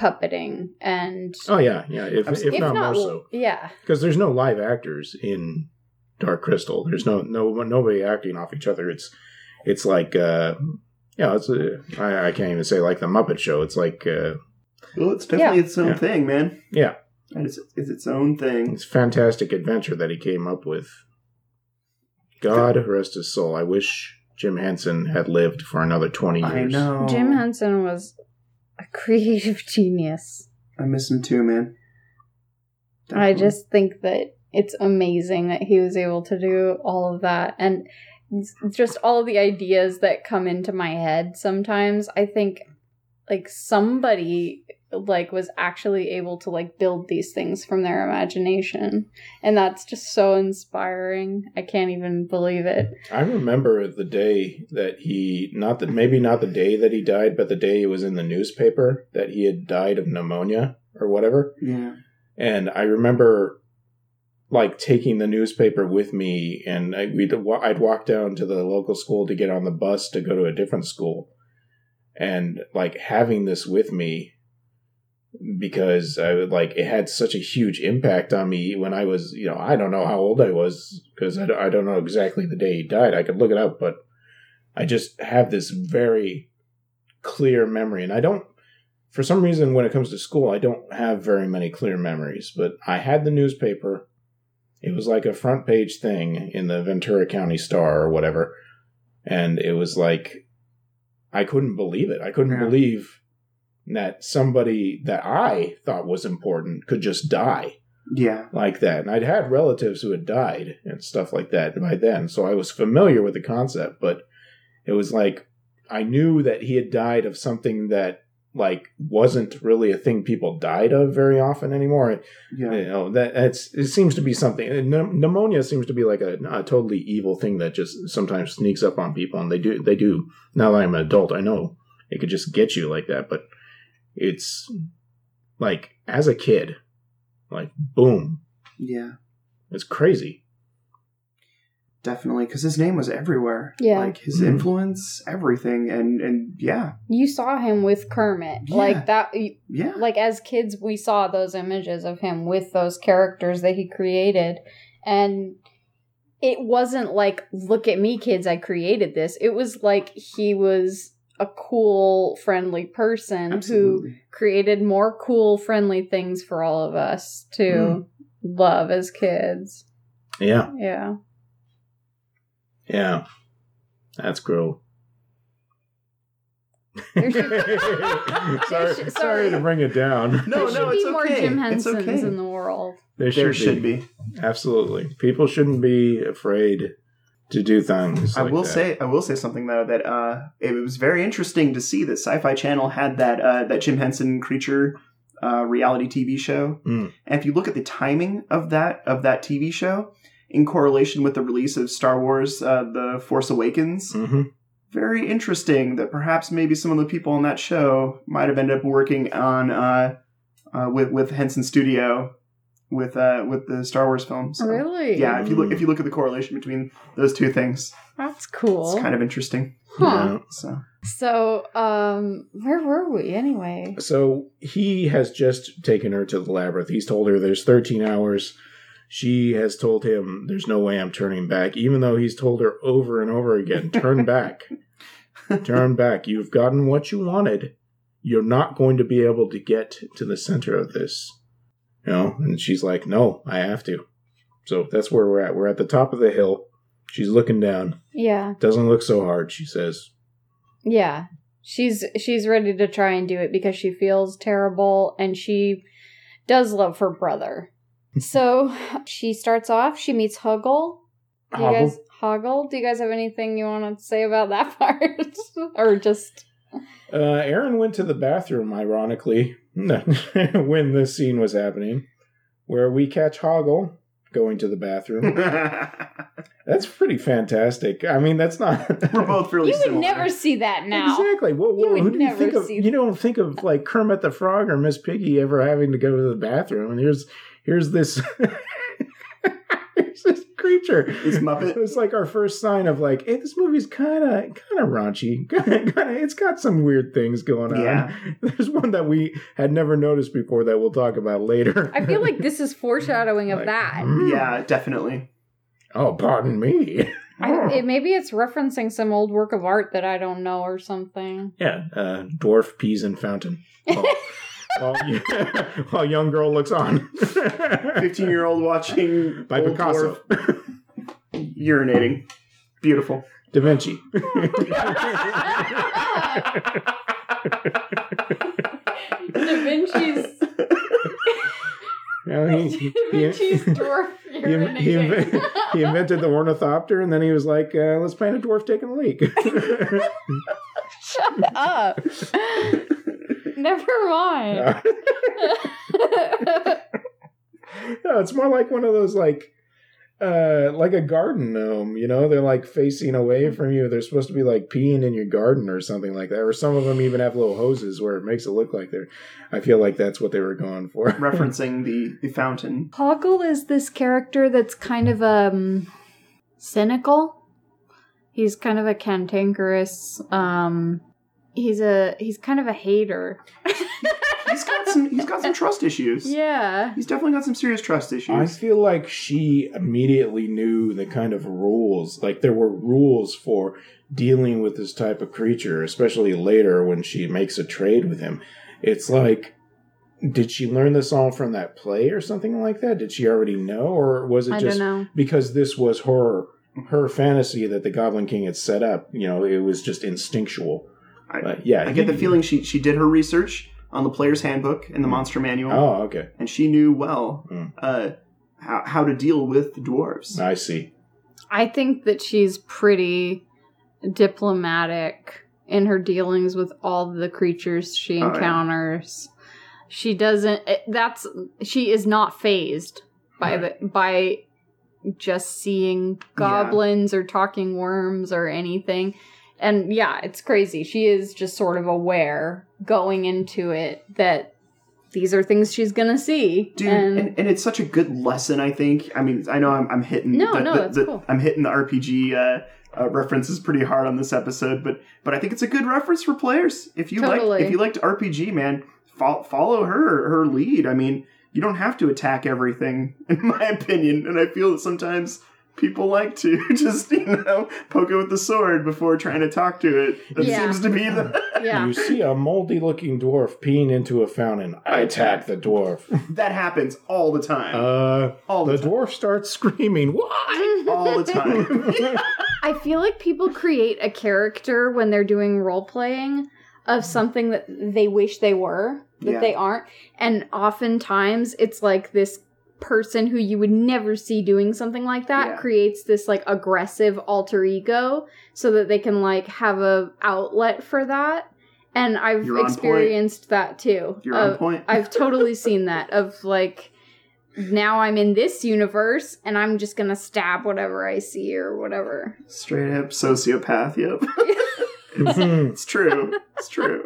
puppeting and Oh yeah, yeah. If, if, if not, more so, yeah, because there's no live actors in Dark Crystal. There's no no nobody acting off each other. It's it's like uh, yeah. It's a, I, I can't even say like the Muppet Show. It's like uh, Well, it's definitely its own Yeah. thing, man. yeah, And it's, it's its own thing. it's fantastic adventure that he came up with. God rest his soul. I wish Jim Henson had lived for another 20 years. I know. Jim Henson was a creative genius. I miss him too, man. I just think that it's amazing that he was able to do all of that and just all the ideas that come into my head sometimes I think like somebody like was actually able to like build these things from their imagination and that's just so inspiring. I can't even believe it. I remember the day that he, not that maybe not the day that he died, but the day it was in the newspaper that he had died of pneumonia or whatever. Yeah. And I remember like taking the newspaper with me and I, we'd, I'd walk down to the local school to get on the bus to go to a different school. And like having this with me because I would like it had such a huge impact on me when I was, you know, I don't know how old I was because I, don't- I don't know exactly the day he died. I could look it up, but I just have this very clear memory. And I don't, for some reason, when it comes to school, I don't have very many clear memories, but I had the newspaper. It was like a front page thing in the Ventura County Star or whatever. And it was like, I couldn't believe it. I couldn't Yeah. believe that somebody that I thought was important could just die Yeah. like that. And I'd had relatives who had died and stuff like that by then, so I was familiar with the concept, but it was like I knew that he had died of something that like wasn't really a thing people died of very often anymore. Yeah. You know that it's it seems to be something. pneu- Pneumonia seems to be like a, a totally evil thing that just sometimes sneaks up on people, and they do they do. Now that I'm an adult, I know it could just get you like that, but it's like as a kid, like boom, Yeah. it's crazy. Definitely, because his name was everywhere. Yeah. Like his Mhm. influence, everything, and and yeah, You saw him with Kermit. Yeah. Like that yeah, like as kids we saw those images of him with those characters that he created and it wasn't like look at me kids i created this it was like he was a cool friendly person who created more cool friendly things for all of us to Mm. love as kids Yeah, yeah yeah, that's gross. There should- sorry, should- sorry sorry. to bring it down. No, there should no, be it's more okay. jim It's hensons okay. in the world There should, There be. should be. Absolutely, people shouldn't be afraid to do things. I like will that. say, I will say something though that uh, it was very interesting to see that Sci-Fi Channel had that uh, that Jim Henson creature uh, reality TV show, Mm. and if you look at the timing of that of that TV show in correlation with the release of Star Wars: uh, The Force Awakens, Mhm. very interesting that perhaps maybe some of the people on that show might have ended up working on uh, uh, with with Henson Studio with uh, with the Star Wars films. So, really Yeah, if you look if you look at the correlation between those two things, that's cool it's kind of interesting. huh Yeah. So so um where were we anyway So he has just taken her to the labyrinth. He's told her there's 13 hours. She has told him there's no way I'm turning back, even though he's told her over and over again, turn back. turn back. You've gotten what you wanted. You're not going to be able to get to the center of this. You know, and she's like, No, I have to. So that's where we're at. We're at the top of the hill. She's looking down. yeah Doesn't look so hard, she says. Yeah. She's she's ready to try and do it because she feels terrible and she does love her brother. so she starts off, she meets Huggle. Do you Hobble. guys Hoggle? Do you guys have anything you want to say about that part? or just Uh, Aaron went to the bathroom, ironically, when this scene was happening, where we catch Hoggle going to the bathroom. That's pretty fantastic. I mean, that's not. We're both really You would similar. never see that now. Exactly. Well, You well, would who do you never think of? see You don't think of like Kermit the Frog or Miss Piggy ever having to go to the bathroom, and here's here's this. Here's this creature. This Muppet. It's like our first sign of like, hey, this movie's kind of kind of raunchy. Kinda, it's got some weird things going on. Yeah. There's one that we had never noticed before that we'll talk about later. I feel like this is foreshadowing of Like, that. mm, Yeah, definitely. Oh, pardon me. I, it, maybe it's referencing some old work of art that I don't know or something. Yeah, uh, dwarf pees and fountain. While, while, while young girl looks on. 15 year old watching by old Picasso. dwarf urinating. Beautiful. Da Vinci. Da Vinci's You he, Da he, Vinci's dwarf he, he, inven- urinating. he invented the ornithopter, and then he was like, uh, "Let's paint a dwarf taking a leak." Shut up. Never mind. no, it's more like one of those like uh like a garden gnome, you know? They're like facing away from you. They're supposed to be like peeing in your garden or something like that. Or some of them even have little hoses where it makes it look like they're I feel like that's what they were going for. Referencing the, the fountain. Hoggle is this character that's kind of um cynical. He's kind of a cantankerous. Um, he's a he's kind of a hater. He's got some he's got some trust issues. Yeah. He's definitely got some serious trust issues. I feel like she immediately knew the kind of rules. Like there were rules for dealing with this type of creature, especially later when she makes a trade with him. It's like did she learn this all from that play or something like that? Did she already know or was it I just don't know. because this was her her fantasy that the Goblin King had set up, you know, it was just instinctual. I, But yeah, I get the feeling she she did her research on the player's handbook and the monster manual, Oh, okay. and she knew well Mm. uh, how how to deal with the dwarves. I see. I think that she's pretty diplomatic in her dealings with all the creatures she Oh, yeah. encounters. She doesn't it- that's she is not fazed by the by just seeing goblins or talking worms or anything. And yeah, it's crazy. She is just sort of aware going into it that these are things she's gonna see. Dude, and, and, and it's such a good lesson. I think. I mean, I know I'm, I'm hitting. No, the, no, the- that's the- cool. I'm hitting the RPG uh, uh, references pretty hard on this episode, but but I think it's a good reference for players. If you like, if you liked RPG, man, fo- follow her her lead. I mean, you don't have to attack everything, in my opinion. And I feel that sometimes people like to just you know poke it with the sword before trying to talk to it. That Yeah. seems to be the yeah. You see a moldy looking dwarf peeing into a fountain. I attack the dwarf. that happens all the time. Uh, all the the time. dwarf starts screaming, Why? all the time. I feel like people create a character when they're doing role playing of something that they wish they were, that Yeah. they aren't. And oftentimes it's like this person who you would never see doing something like that Yeah. creates this like aggressive alter ego so that they can like have a outlet for that. And I've You're point. experienced that too. You're on point. I've totally seen that of like now I'm in this universe and I'm just gonna stab whatever I see or whatever. Straight up sociopath. Yep. It's true. It's true.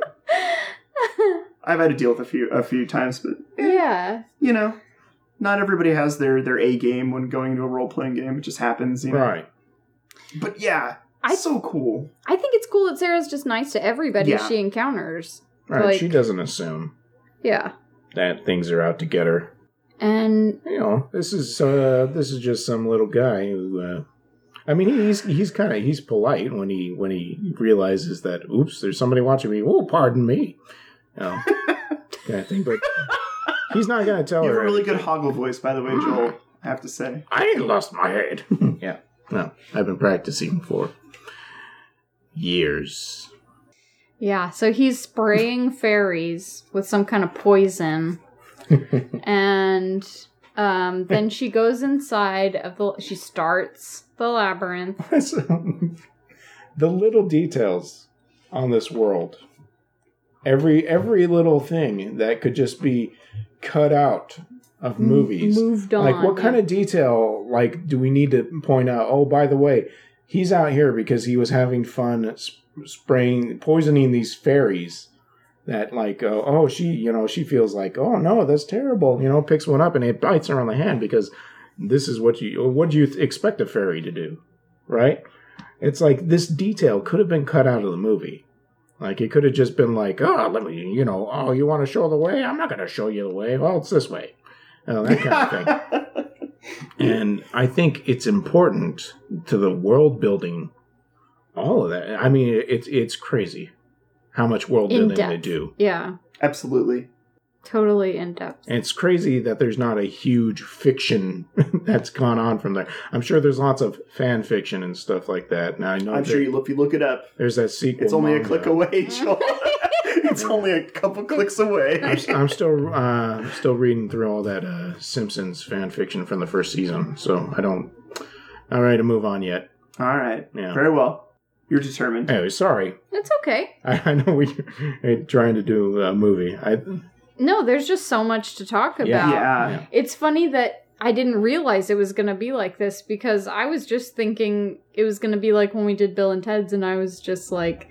I've had to deal with a few a few times, but eh, yeah. you know, not everybody has their their A game when going into a role playing game. It just happens, you know. right. But yeah, I- so cool. I think it's cool that Sarah's just nice to everybody Yeah. she encounters. Right. Like- she doesn't assume Yeah. that things are out to get her. And You know, this is uh this is just some little guy who uh I mean he's he's kind of he's polite when he when he realizes that oops there's somebody watching me oh pardon me you know, kind of thing but he's not gonna tell You You have her a really good hoggle voice, by the way, Joel. I have to say. I ain't lost my head. yeah. No, I've been practicing for years. yeah, so he's spraying fairies with some kind of poison. and um, then she goes inside of the she starts the labyrinth. the little details on this world. Every every little thing that could just be cut out of movies. moved on. like what kind of detail like do we need to point out oh by the way he's out here because he was having fun sp- spraying poisoning these fairies that like uh, oh she you know she feels like oh no that's terrible you know picks one up and it bites her on the hand because this is what you what do you expect a fairy to do right it's like this detail could have been cut out of the movie like it could have just been like oh let me you know oh you want to show the way i'm not going to show you the way well it's this way you know, that kind of thing and I think it's important to the world building. All of that. I mean, it's it's crazy how much world In building they do. Yeah. Absolutely. Totally in depth. And it's crazy that there's not a huge fiction that's gone on from there. I'm sure there's lots of fan fiction and stuff like that. Now I know I'm sure you, if you look it up, there's that sequel. it's only a click away, Joel. it's only a couple clicks away. I'm, I'm still uh, still reading through all that uh, Simpsons fan fiction from the first season, so I don't. Not ready to move on yet. All right. Yeah. Very well. You're determined. Anyway, sorry. It's okay. I, I know we're trying to do a movie. I No, there's just so much to talk about. Yeah. Yeah. Yeah. It's funny that I didn't realize it was going to be like this because I was just thinking it was going to be like when we did Bill and Ted's, and I was just like,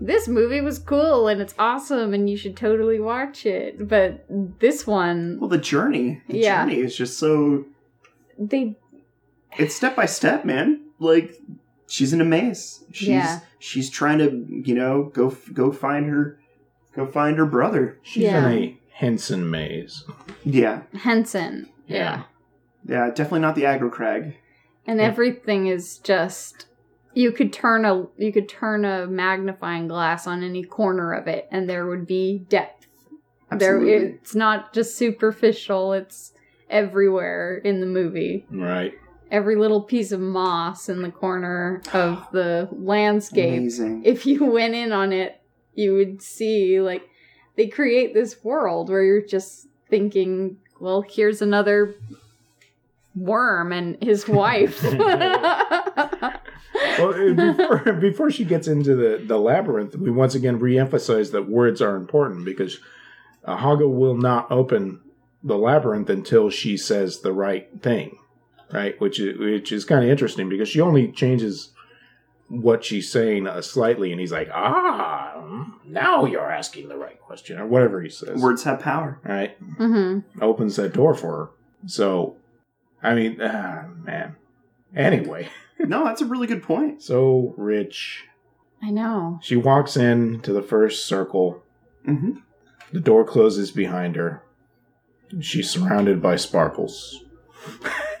this movie was cool and it's awesome and you should totally watch it. But this one, Well, the journey. The Yeah. journey is just so. they. It's step by step, man. Like she's in a maze. She's Yeah. she's trying to you know go go find her go find her brother. she's Yeah. in a Henson maze. Yeah. Henson. Yeah. yeah. Yeah. Definitely not the aggro crag. and Yeah. everything is just you could turn a you could turn a magnifying glass on any corner of it and there would be depth there it's not just superficial it's everywhere in the movie Right. every little piece of moss in the corner of the landscape Amazing. if you went in on it you would see like they create this world where you're just thinking well here's another worm and his wife Well, before, before she gets into the, the labyrinth, we once again reemphasize that words are important because uh, Hoggle will not open the labyrinth until she says the right thing, right? Which is, which is kind of interesting because she only changes what she's saying uh, slightly, and he's like, "Ah, now you're asking the right question," or whatever he says. Words have power. right? Mm-hmm. Opens that door for her. So, I mean, ah, man. Anyway, No, that's a really good point. so rich. i know She walks in to the first circle. hmm The door closes behind her. She's surrounded by sparkles.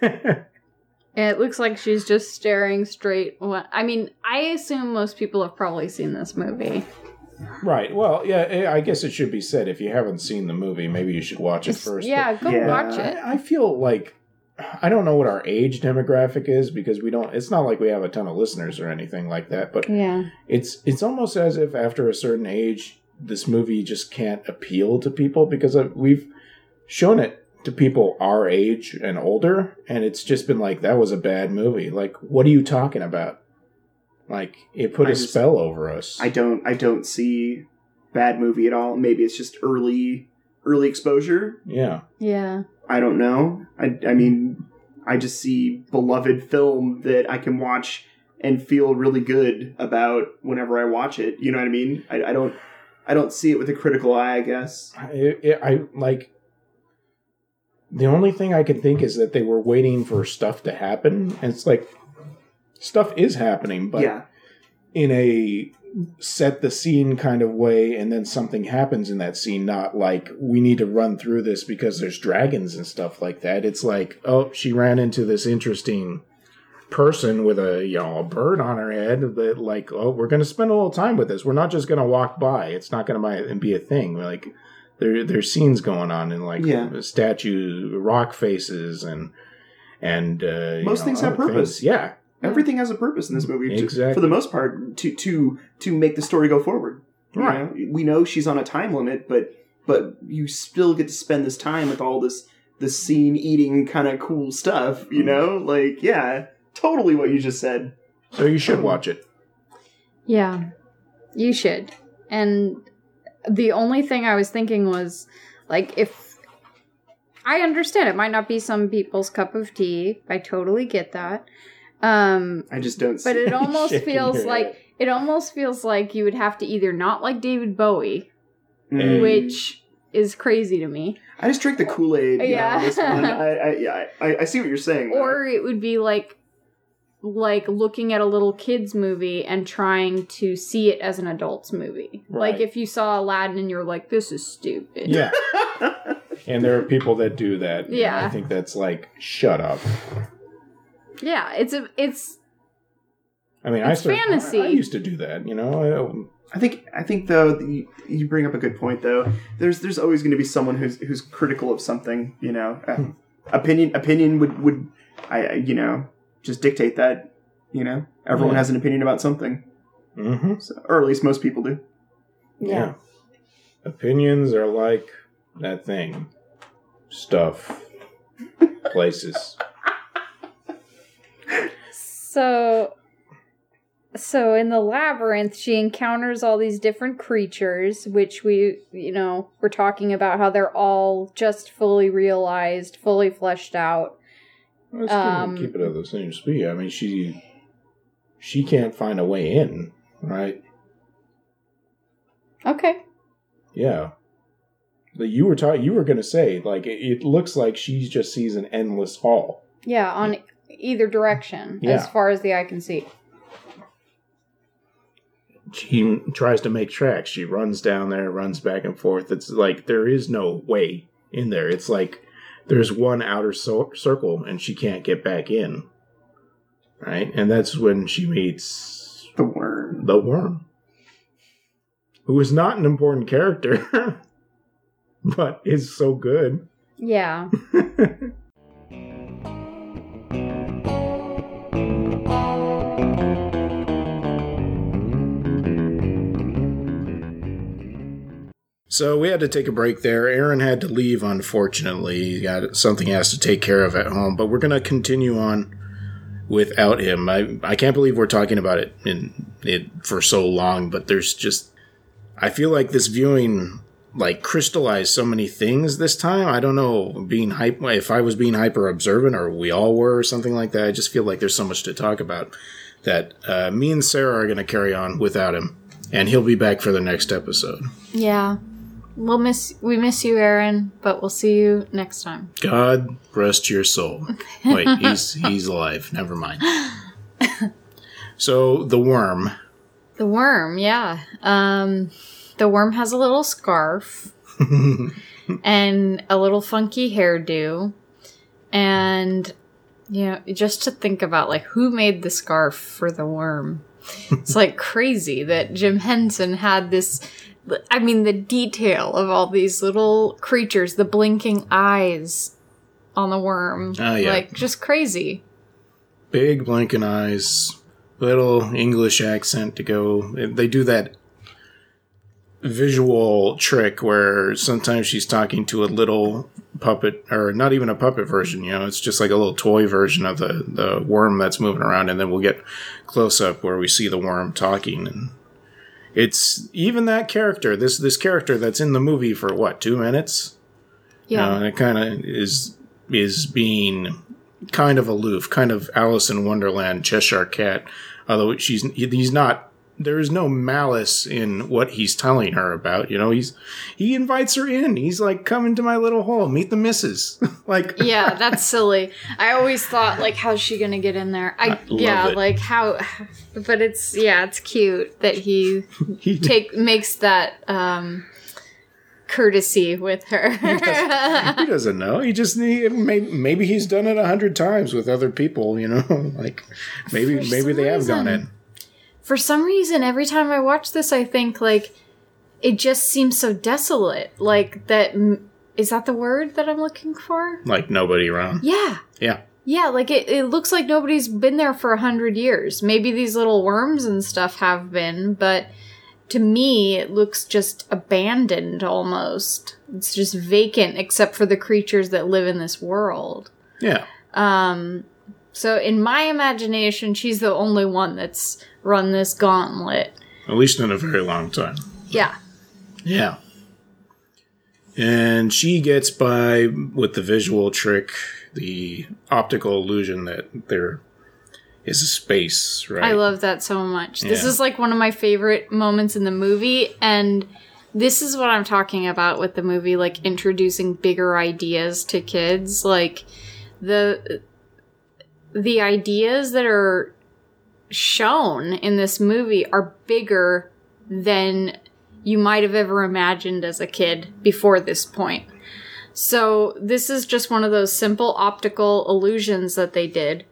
It looks like she's just staring straight. I mean, I assume most people have probably seen this movie. right. Well, yeah, eh, I guess it should be said if you haven't seen the movie, maybe you should watch it first. yeah, go Yeah. watch it. I, I feel like I don't know what our age demographic is because we don't it's not like we have a ton of listeners or anything like that, but Yeah, it's it's almost as if after a certain age this movie just can't appeal to people because we've shown it to people our age and older and it's just been like that was a bad movie like what are you talking about like it put I a just- spell over us I don't. I don't see bad movie at all. Maybe it's just early early exposure. yeah yeah, I don't know. I, I mean, I just see beloved film that I can watch and feel really good about whenever I watch it. You know what I mean? I, I don't. I don't see it with a critical eye. I guess. I, I, I like the only thing i can think is that they were waiting for stuff to happen. And it's like stuff is happening but yeah. in a set the scene kind of way and then something happens in that scene not like we need to run through this because there's dragons and stuff like that. It's like oh she ran into this interesting person with a you know a bird on her head that like oh we're going to spend a little time with this. We're not just going to walk by. It's not going to be a thing. Like there there's scenes going on in like Yeah. statues rock faces and and uh, Most know, things have other purpose. yeah Everything has a purpose in this movie, to- Exactly. for the most part, to to to make the story go forward. You Right. know? We know she's on a time limit, but but you still get to spend this time with all this this scene eating kind of cool stuff. You know, like yeah, totally what you just said. so you should watch it yeah. You should. And the only thing I was thinking was, like, if I understand it might not be some people's cup of tea. I totally get that. Um, I just don't. but see it almost feels like it almost feels like you would have to either not like David Bowie, Mm. which is crazy to me, I just drink the Kool Aid. Yeah, Yeah. on this one. I, I, yeah, I, I see what you're saying. though. or it would be like like looking at a little kids movie and trying to see it as an adult's movie. Like if you saw Aladdin and you're like, this is stupid. Yeah. and there are people that do that. Yeah. I think that's like, shut up. Yeah, it's a it's I mean, I, started- fantasy. I, I used to do that, you know. I think I think though you, you bring up a good point though. There's there's always going to be someone who's who's critical of something. You know, uh, opinion opinion would would I I- you know just dictate that. You know, everyone Yeah. has an opinion about something, Mm-hmm. so, or at least most people do. Yeah. Opinions are like that thing. Stuff. Places. So so in the labyrinth she encounters all these different creatures which we you know we're talking about how they're all just fully realized, fully fleshed out. Let's Um, keep it at the same speed. I mean, she she can't find a way in, right? Okay. Yeah. But you were talking. You were going to say like it, it looks like she just sees an endless hall. Yeah, on either direction Yeah. as far as the eye can see. She tries to make tracks. She runs down there, runs back and forth. It's like there is no way in there. It's like there's one outer so- circle, and she can't get back in. Right, and that's when she meets The worm. the worm, who is not an important character, but is so good. Yeah. So we had to take a break there. Aaron had to leave, unfortunately. He got something he has to take care of at home, but we're going to continue on without him. I I can't believe we're talking about it in it for so long, but there's just I feel like this viewing like crystallized so many things this time. I don't know, being hype if I was being hyper observant or we all were or something like that. I just feel like there's so much to talk about that uh, me and Sarah are going to carry on without him, and he'll be back for the next episode. Yeah. We'll miss we miss you, Aaron, but we'll see you next time. God rest your soul. Wait, he's he's alive. Never mind. So the worm. The worm, yeah. Um the worm has a little scarf and a little funky hairdo. And you know, just to think about like who made the scarf for the worm. It's like crazy that Jim Henson had this I mean the detail of all these little creatures, the blinking eyes on the worm. Oh, yeah. Like just crazy. Big blinking eyes, little English accent to go. They do that visual trick where sometimes she's talking to a little puppet or not even a puppet version, you know, it's just like a little toy version of the the worm that's moving around and then we'll get close up where we see the worm talking and it's even that character, this this character that's in the movie for what, 2 minutes? Yeah. Uh, and it kind of is is being kind of aloof, kind of Alice in Wonderland, Cheshire Cat. Although she's he's not. There is no malice in what he's telling her about. You know, he's he invites her in. He's like, "Come into my little hole, meet the missus." like, yeah, that's silly. I always thought like, how's she gonna get in there? I, I yeah, it. like how, but it's yeah, it's cute that he he take makes that um courtesy with her. he doesn't know. He just he, maybe, maybe he's done it a hundred times with other people. You know, like maybe For maybe they have gone reason. For some reason, every time I watch this, I think like it just seems so desolate. Like that m- is that the word that I'm looking for? Like nobody around. Yeah. Yeah. Yeah, like it, it looks like nobody's been there for a hundred years. Maybe these little worms and stuff have been, but to me, it looks just abandoned almost. It's just vacant except for the creatures that live in this world. Yeah. Um, so in my imagination, she's the only one that's run this gauntlet. At least in a very long time. Yeah. Yeah. And she gets by with the visual trick, the optical illusion that there is a space, right? I love that so much. This is like one of my favorite moments in the movie and this is what I'm talking about with the movie like introducing bigger ideas to kids like the the ideas that are shown in this movie are bigger than you might have ever imagined as a kid before this point. So, this is just one of those simple optical illusions that they did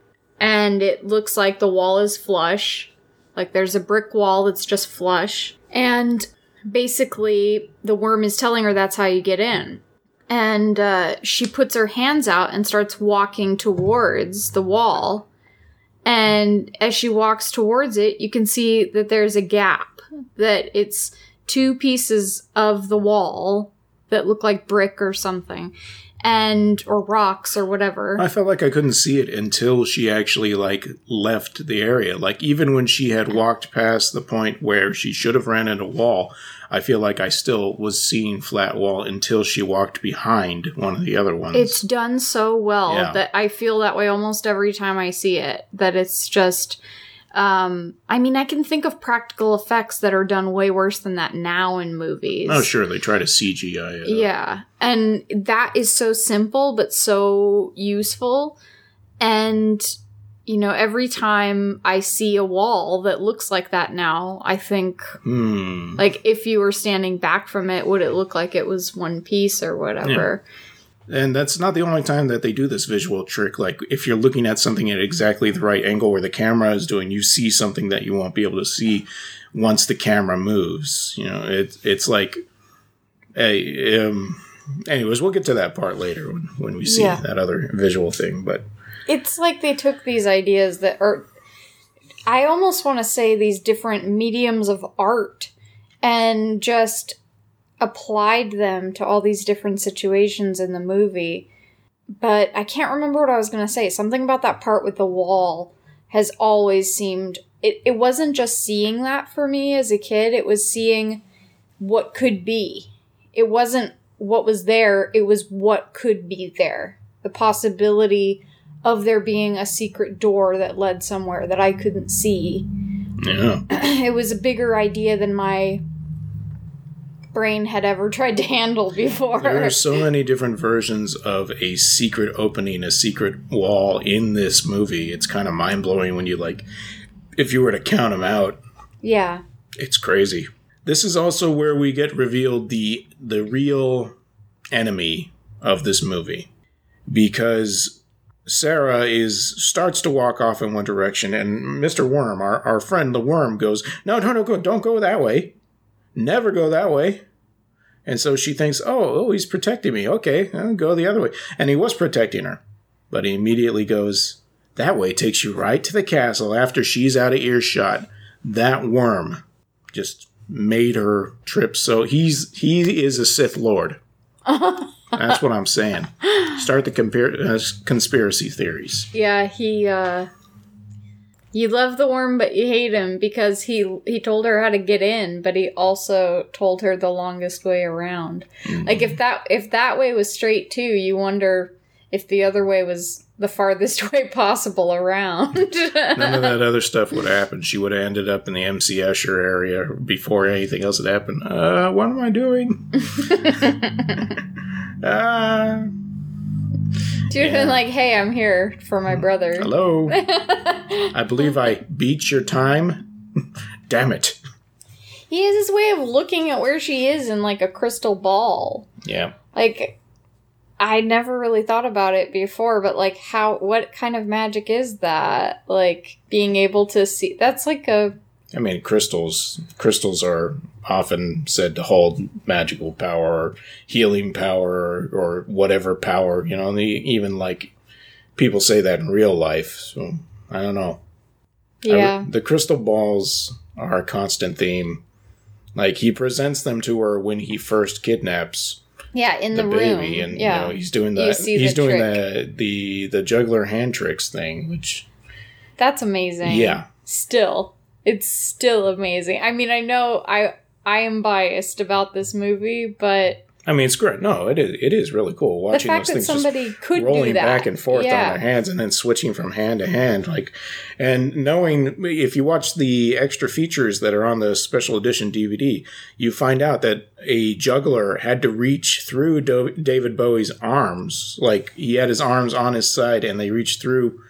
and it looks like the wall is flush. Like there's a brick wall that's just flush. And basically, the worm is telling her that's how you get in. And uh, she puts her hands out and starts walking towards the wall. And as she walks towards it, you can see that there's a gap, that it's two pieces of the wall that look like brick or something and or rocks or whatever. I felt like I couldn't see it until she actually like left the area. Like even when she had walked past the point where she should have ran into a wall, I feel like I still was seeing flat wall until she walked behind one of the other ones. It's done so well Yeah. that I feel that way almost every time I see it. That it's just um I mean I can think of practical effects that are done way worse than that now in movies. oh sure, they try to CGI it. Yeah. And that is so simple but so useful. And you know, every time I see a wall that looks like that now, I think Hmm. like if you were standing back from it, would it look like it was one piece or whatever? And that's not the only time that they do this visual trick. Like if you're looking at something at exactly the right angle where the camera is doing, you see something that you won't be able to see once the camera moves. You know, it, it's like, hey, um, anyways, we'll get to that part later when, when we see Yeah. that other visual thing. But it's like they took these ideas that are i almost want to say these different mediums of art and just applied them to all these different situations in the movie. But i can't remember what i was going to say. Something about that part with the wall has always seemed it, it wasn't just seeing that for me as a kid. It was seeing what could be. It wasn't what was there. It was what could be there. The possibility of there being a secret door that led somewhere that I couldn't see. yeah, it was a bigger idea than my brain had ever tried to handle before. there are so many different versions of a secret opening, a secret wall in this movie. It's kind of mind blowing when you like, if you were to count them out. yeah. It's crazy. This is also where we get revealed the the real enemy of this movie because Sarah is starts to walk off in one direction and Mr. Worm, our, our friend the worm goes, "No, no, no, go don't go that way. Never go that way." And so she thinks, "Oh, oh, he's protecting me. Okay, I'll go the other way." And he was protecting her. But he immediately goes, "That way takes you right to the castle after she's out of earshot." That worm just made her trip. So he's he is a Sith Lord. That's what I'm saying. Start the compar- uh, conspiracy theories. Yeah, he uh you love the worm but you hate him because he he told her how to get in, but he also told her the longest way around. Like if that if that way was straight too, you wonder if the other way was the farthest way possible around. None of that other stuff would have happened. She would have ended up in the MC Escher area before anything else had happened. Uh, what am I doing? uh, Dude, Yeah. been like, hey, I'm here for my brother. hello. I believe I beat your time. Damn it. He has his way of looking at where she is in like a crystal ball. Yeah. Like, I never really thought about it before, but like, how, what kind of magic is that? Like, being able to see, that's like a, I mean, crystals. Crystals are often said to hold magical power, or healing power, or whatever power. You know, even like people say that in real life. So I don't know. I yeah. the crystal balls are a constant theme. Like he presents them to her when he first kidnaps yeah, in the, the, baby, room. and yeah. you know he's doing the he's the doing trick. the the the juggler hand tricks thing, which that's amazing. yeah, Still. It's still amazing. I mean, I know I, I am biased about this movie, but I mean it's great. No, it is it is really cool the watching fact those that things just somebody could do rolling back and forth yeah. on their hands and then switching from hand to hand like and knowing if you watch the extra features that are on the special edition dvd you find out that a juggler had to reach through Do- david bowie's arms like he had his arms on his side and they reached through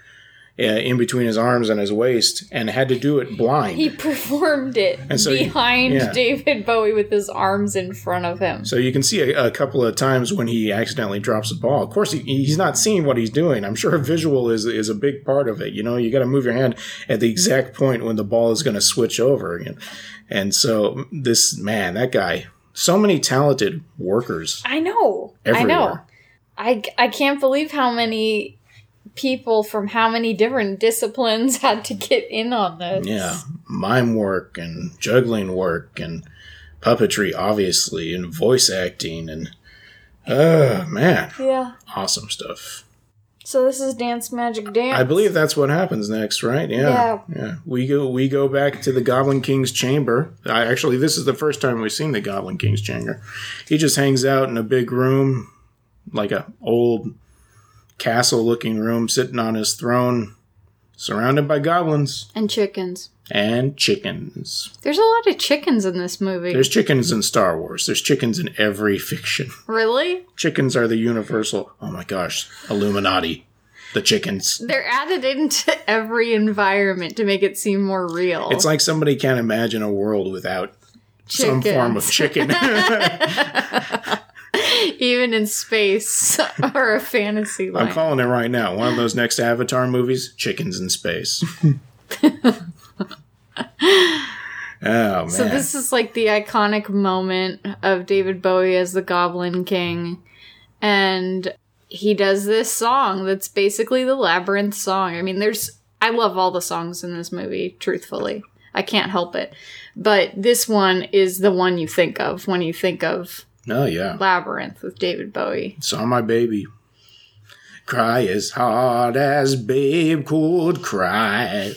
Uh, in between his arms and his waist, and had to do it blind. He performed it And so behind yeah. David Bowie with his arms in front of him. So you can see a, a couple of times when he accidentally drops the ball. Of course, he, he's not seeing what he's doing. I'm sure visual is is a big part of it. You know, you got to move your hand at the exact point when the ball is going to switch over. know. And so this man, that guy, so many talented workers. I know. I know. I, I can't believe how many people from how many different disciplines had to get in on this. Yeah, mime work and juggling work and puppetry, obviously, and voice acting and. Oh man, Yeah. awesome stuff. So this is Dance Magic Dance. I believe that's what happens next, right? Yeah. Yeah. We go we go back to the Goblin King's chamber. I, actually this is the first time we've seen the Goblin King's chamber. He just hangs out in a big room, like a old castle looking room, sitting on his throne, surrounded by goblins And chickens. and chickens. There's a lot of chickens in this movie. There's chickens in Star Wars. There's chickens in every fiction. really? Chickens are the universal oh my gosh, Illuminati. The chickens. They're added into every environment to make it seem more real. It's like somebody can't imagine a world without some form of chicken. even in space or a fantasy I'm calling it right now. One of those next Avatar movies, chickens in space. oh man. So this is like the iconic moment of David Bowie as the Goblin King, and he does this song that's basically the Labyrinth song. I mean, there's I love all the songs in this movie. Truthfully, I can't help it, but this one is the one you think of when you think of oh yeah. Labyrinth with David Bowie. Saw my baby. Cry as hard as babe could cry.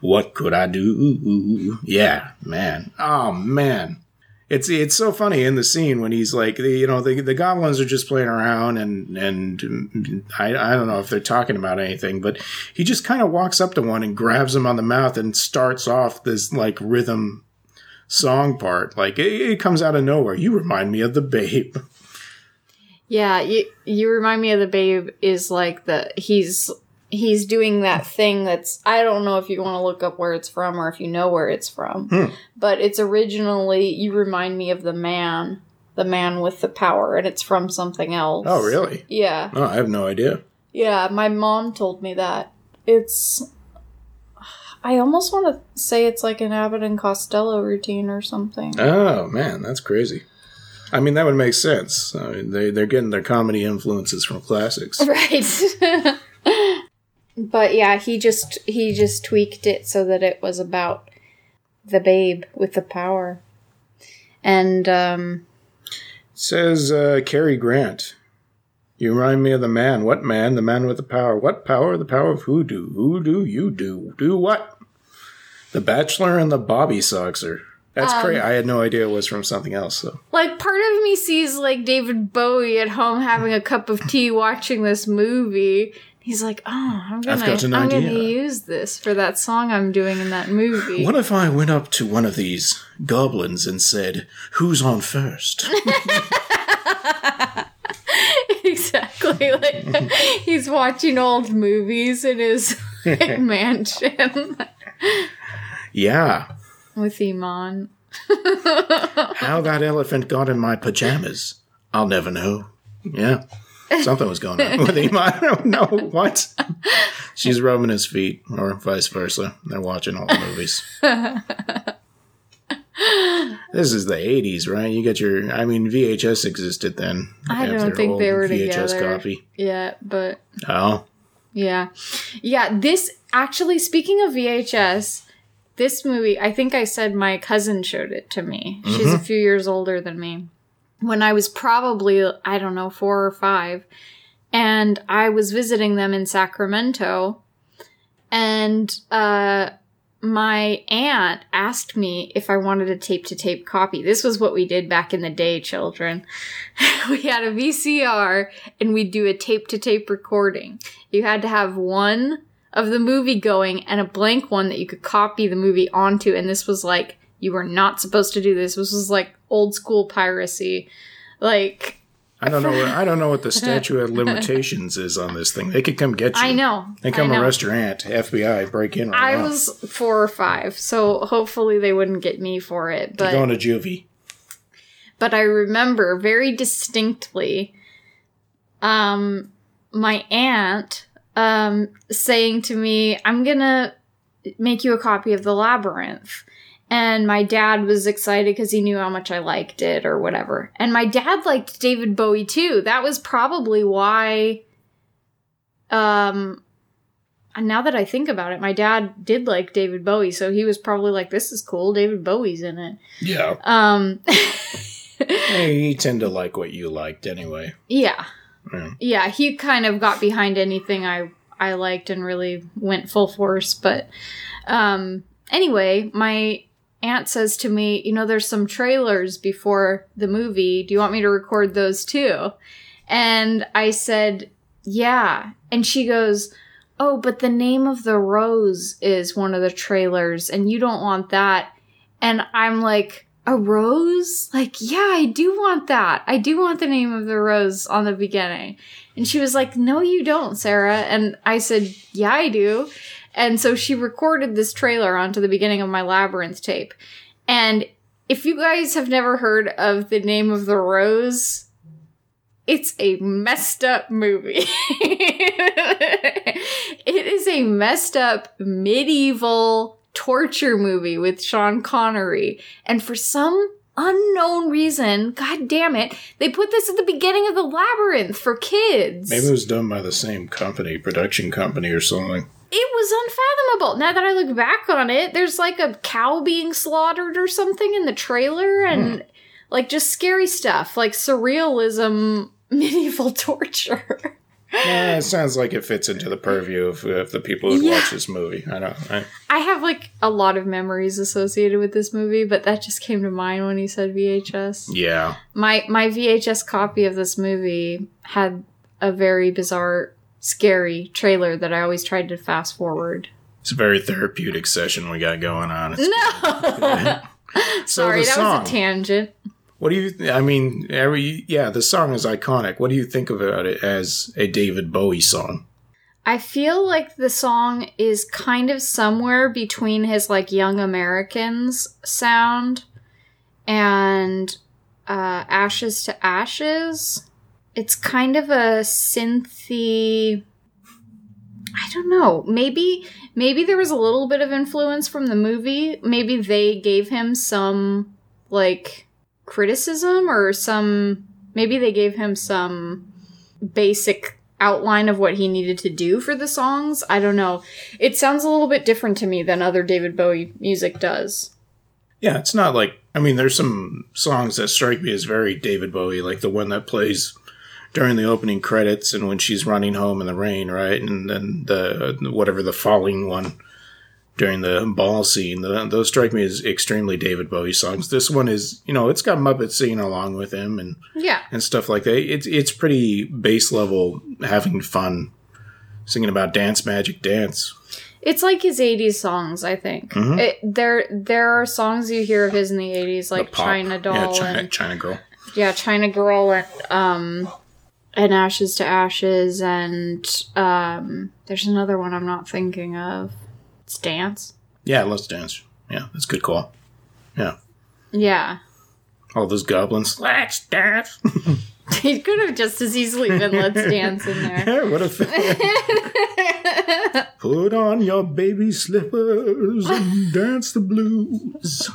What could I do? Yeah, man. Oh man. It's it's so funny in the scene when he's like, the, you know, the, the goblins are just playing around and and I, I don't know if they're talking about anything, but he just kind of walks up to one and grabs him on the mouth and starts off this like rhythm song part. Like it, it comes out of nowhere. You remind me of the babe. Yeah, you you remind me of the Babe. Is like the he's he's doing that thing that's I don't know if you want to look up where it's from or if you know where it's from, Hmm. but it's originally you remind me of the man, the man with the power, and it's from something else. Oh, really? Yeah, Oh, I have no idea. yeah. My mom told me that it's. I almost want to say it's like an Abbott and Costello routine or something. Oh man, that's crazy. I mean, that would make sense. I mean, they they're getting their comedy influences from classics. Right. but yeah, he just he just tweaked it so that it was about the babe with the power. And um Says uh, Cary Grant. You remind me of the man. What man? The man with the power. What power? The power of hoodoo. Who do you do? Do what? The Bachelor and the Bobby Soxer. That's Um, great. I had no idea it was from something else. So like part of me sees like David Bowie at home having a cup of tea watching this movie. He's like, "Oh, I'm gonna, I'm going to use this for that song I'm doing in that movie." what if I went up to one of these goblins and said, "Who's on first? exactly. Like he's watching old movies in his mansion yeah. with Iman. How that elephant got in my pajamas, I'll never know. Yeah. Something was going on with Iman. I don't know what. She's rubbing his feet, or vice versa. They're watching all the movies. this is the 80s, right? You get your. I mean, VHS existed then. I don't think they were VHS together. copy. Yeah, but Oh. yeah. Yeah, this actually speaking of VHS, this movie, I think I said my cousin showed it to me. She's a few years older than me. When I was probably, I don't know, 4 or 5, and I was visiting them in Sacramento and uh my aunt asked me if I wanted a tape to tape copy. This was what we did back in the day, children. we had a VCR and we'd do a tape to tape recording. You had to have one of the movie going and a blank one that you could copy the movie onto. And this was like, you were not supposed to do this. This was like old school piracy. Like, I don't know. What, I don't know what the statute of limitations is on this thing. They could come get you. I know. They come know. arrest your aunt. FBI break in right I now. was four or five, so hopefully they wouldn't get me for it. You're But going to juvie. but I remember very distinctly um my aunt um saying to me, "I'm going to make you a copy of The Labyrinth." And my dad was excited because he knew how much I liked it or whatever. And my dad liked David Bowie too. That was probably why um and now that I think about it, my dad did like David Bowie, so he was probably like, "This is cool. David Bowie's in it." Yeah. Um, Hey, you tend to like what you liked anyway. yeah, Yeah. He kind of got behind anything I I liked and really went full force. But um, anyway, my aunt says to me, "You know, there's some trailers before the movie. Do you want me to record those too?" And I said, "Yeah." And she goes. Oh, but the name of the rose is one of the trailers, and you don't want that. And I'm like, a rose? Like, yeah, I do want that. I do want the name of the rose on the beginning. And she was like, no, you don't, Sarah. And I said, yeah, I do. And so she recorded this trailer onto the beginning of my Labyrinth tape. And if you guys have never heard of the name of the rose, it's a messed up movie. it is a messed up medieval torture movie with Sean Connery. And for some unknown reason, god damn it, they put this at the beginning of the labyrinth for kids. Maybe it was done by the same company, production company or something. It was unfathomable. Now that I look back on it, there's like a cow being slaughtered or something in the trailer and hmm. like just scary stuff, like surrealism medieval torture. Yeah, it sounds like it fits into the purview of, of the people who Yeah. watch this movie. I don't. I, I have like a lot of memories associated with this movie, but that just came to mind when he said VHS. yeah. My my VHS copy of this movie had a very bizarre, scary trailer that I always tried to fast forward. It's a very therapeutic session we got going on. It's, No. So Sorry, that song. was a tangent. What do you? I mean, every yeah, the song is iconic. What do you think about it as a David Bowie song? I feel like the song is kind of somewhere between his like Young Americans sound and uh, Ashes to Ashes. It's kind of a synthy. I don't know. Maybe maybe there was a little bit of influence from the movie. Maybe they gave him some like criticism or some maybe they gave him some basic outline of what he needed to do for the songs. I don't know. It sounds a little bit different to me than other David Bowie music does. Yeah, it's not like I mean, there's some songs that strike me as very David Bowie, like the one that plays during the opening credits and when she's running home in the rain, right? And then the whatever the falling one during the ball scene. The, those strike me as extremely David Bowie songs. This one is, you know, it's got Muppets singing along with him and Yeah. and stuff like that. It's it's pretty base level, having fun, singing about dance magic dance. It's like his 80s songs, I think. Mhm. It, there there are songs you hear of his in the 80s like The. China Doll yeah, China, and China Girl. yeah, China Girl and um and Ashes to Ashes and um there's another one I'm not thinking of. It's Dance. Yeah, let's dance. Yeah, that's a good call. Yeah, Yeah. all those goblins. Let's dance. He could have just as easily been Let's Dance in there. what if put on your baby slippers and dance the blues?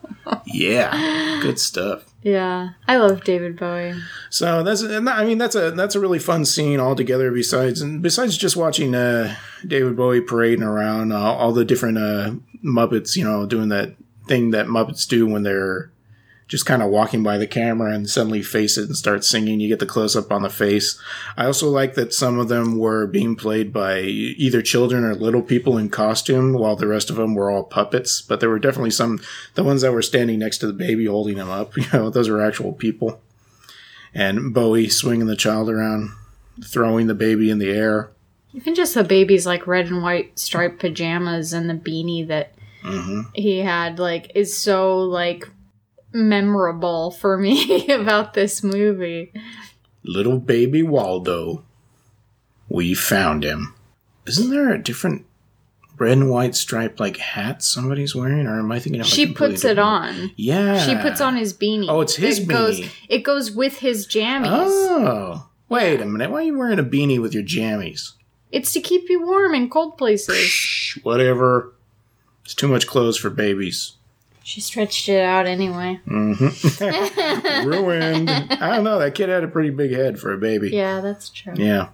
yeah, good stuff. Yeah. I love David Bowie. So that's and I mean that's a that's a really fun scene altogether. Besides and besides just watching uh, David Bowie parading around uh, all the different uh, Muppets, you know, doing that thing that Muppets do when they're just kind of walking by the camera and suddenly face it and start singing. You get the close up on the face. I also like that some of them were being played by either children or little people in costume, while the rest of them were all puppets. But there were definitely some the ones that were standing next to the baby holding him up. You know, those were actual people and Bowie swinging the child around, throwing the baby in the air. Even just the baby's like red and white striped pajamas and the beanie that hmm he had like is so like memorable for me about this movie. Little baby Waldo. We found him. Isn't there a different red and white striped like hat somebody's wearing, or am I thinking of? She puts it on. Yeah. She puts on his beanie. Oh, it's his it Goes, beanie. it goes with his jammies. Oh, wait a minute. Why are you wearing a beanie with your jammies? It's to keep you warm in cold places. Shh, whatever. It's too much clothes for babies. She stretched it out anyway. Mm-hmm. Ruined. I don't know. That kid had a pretty big head for a baby. Yeah, that's true. Yeah.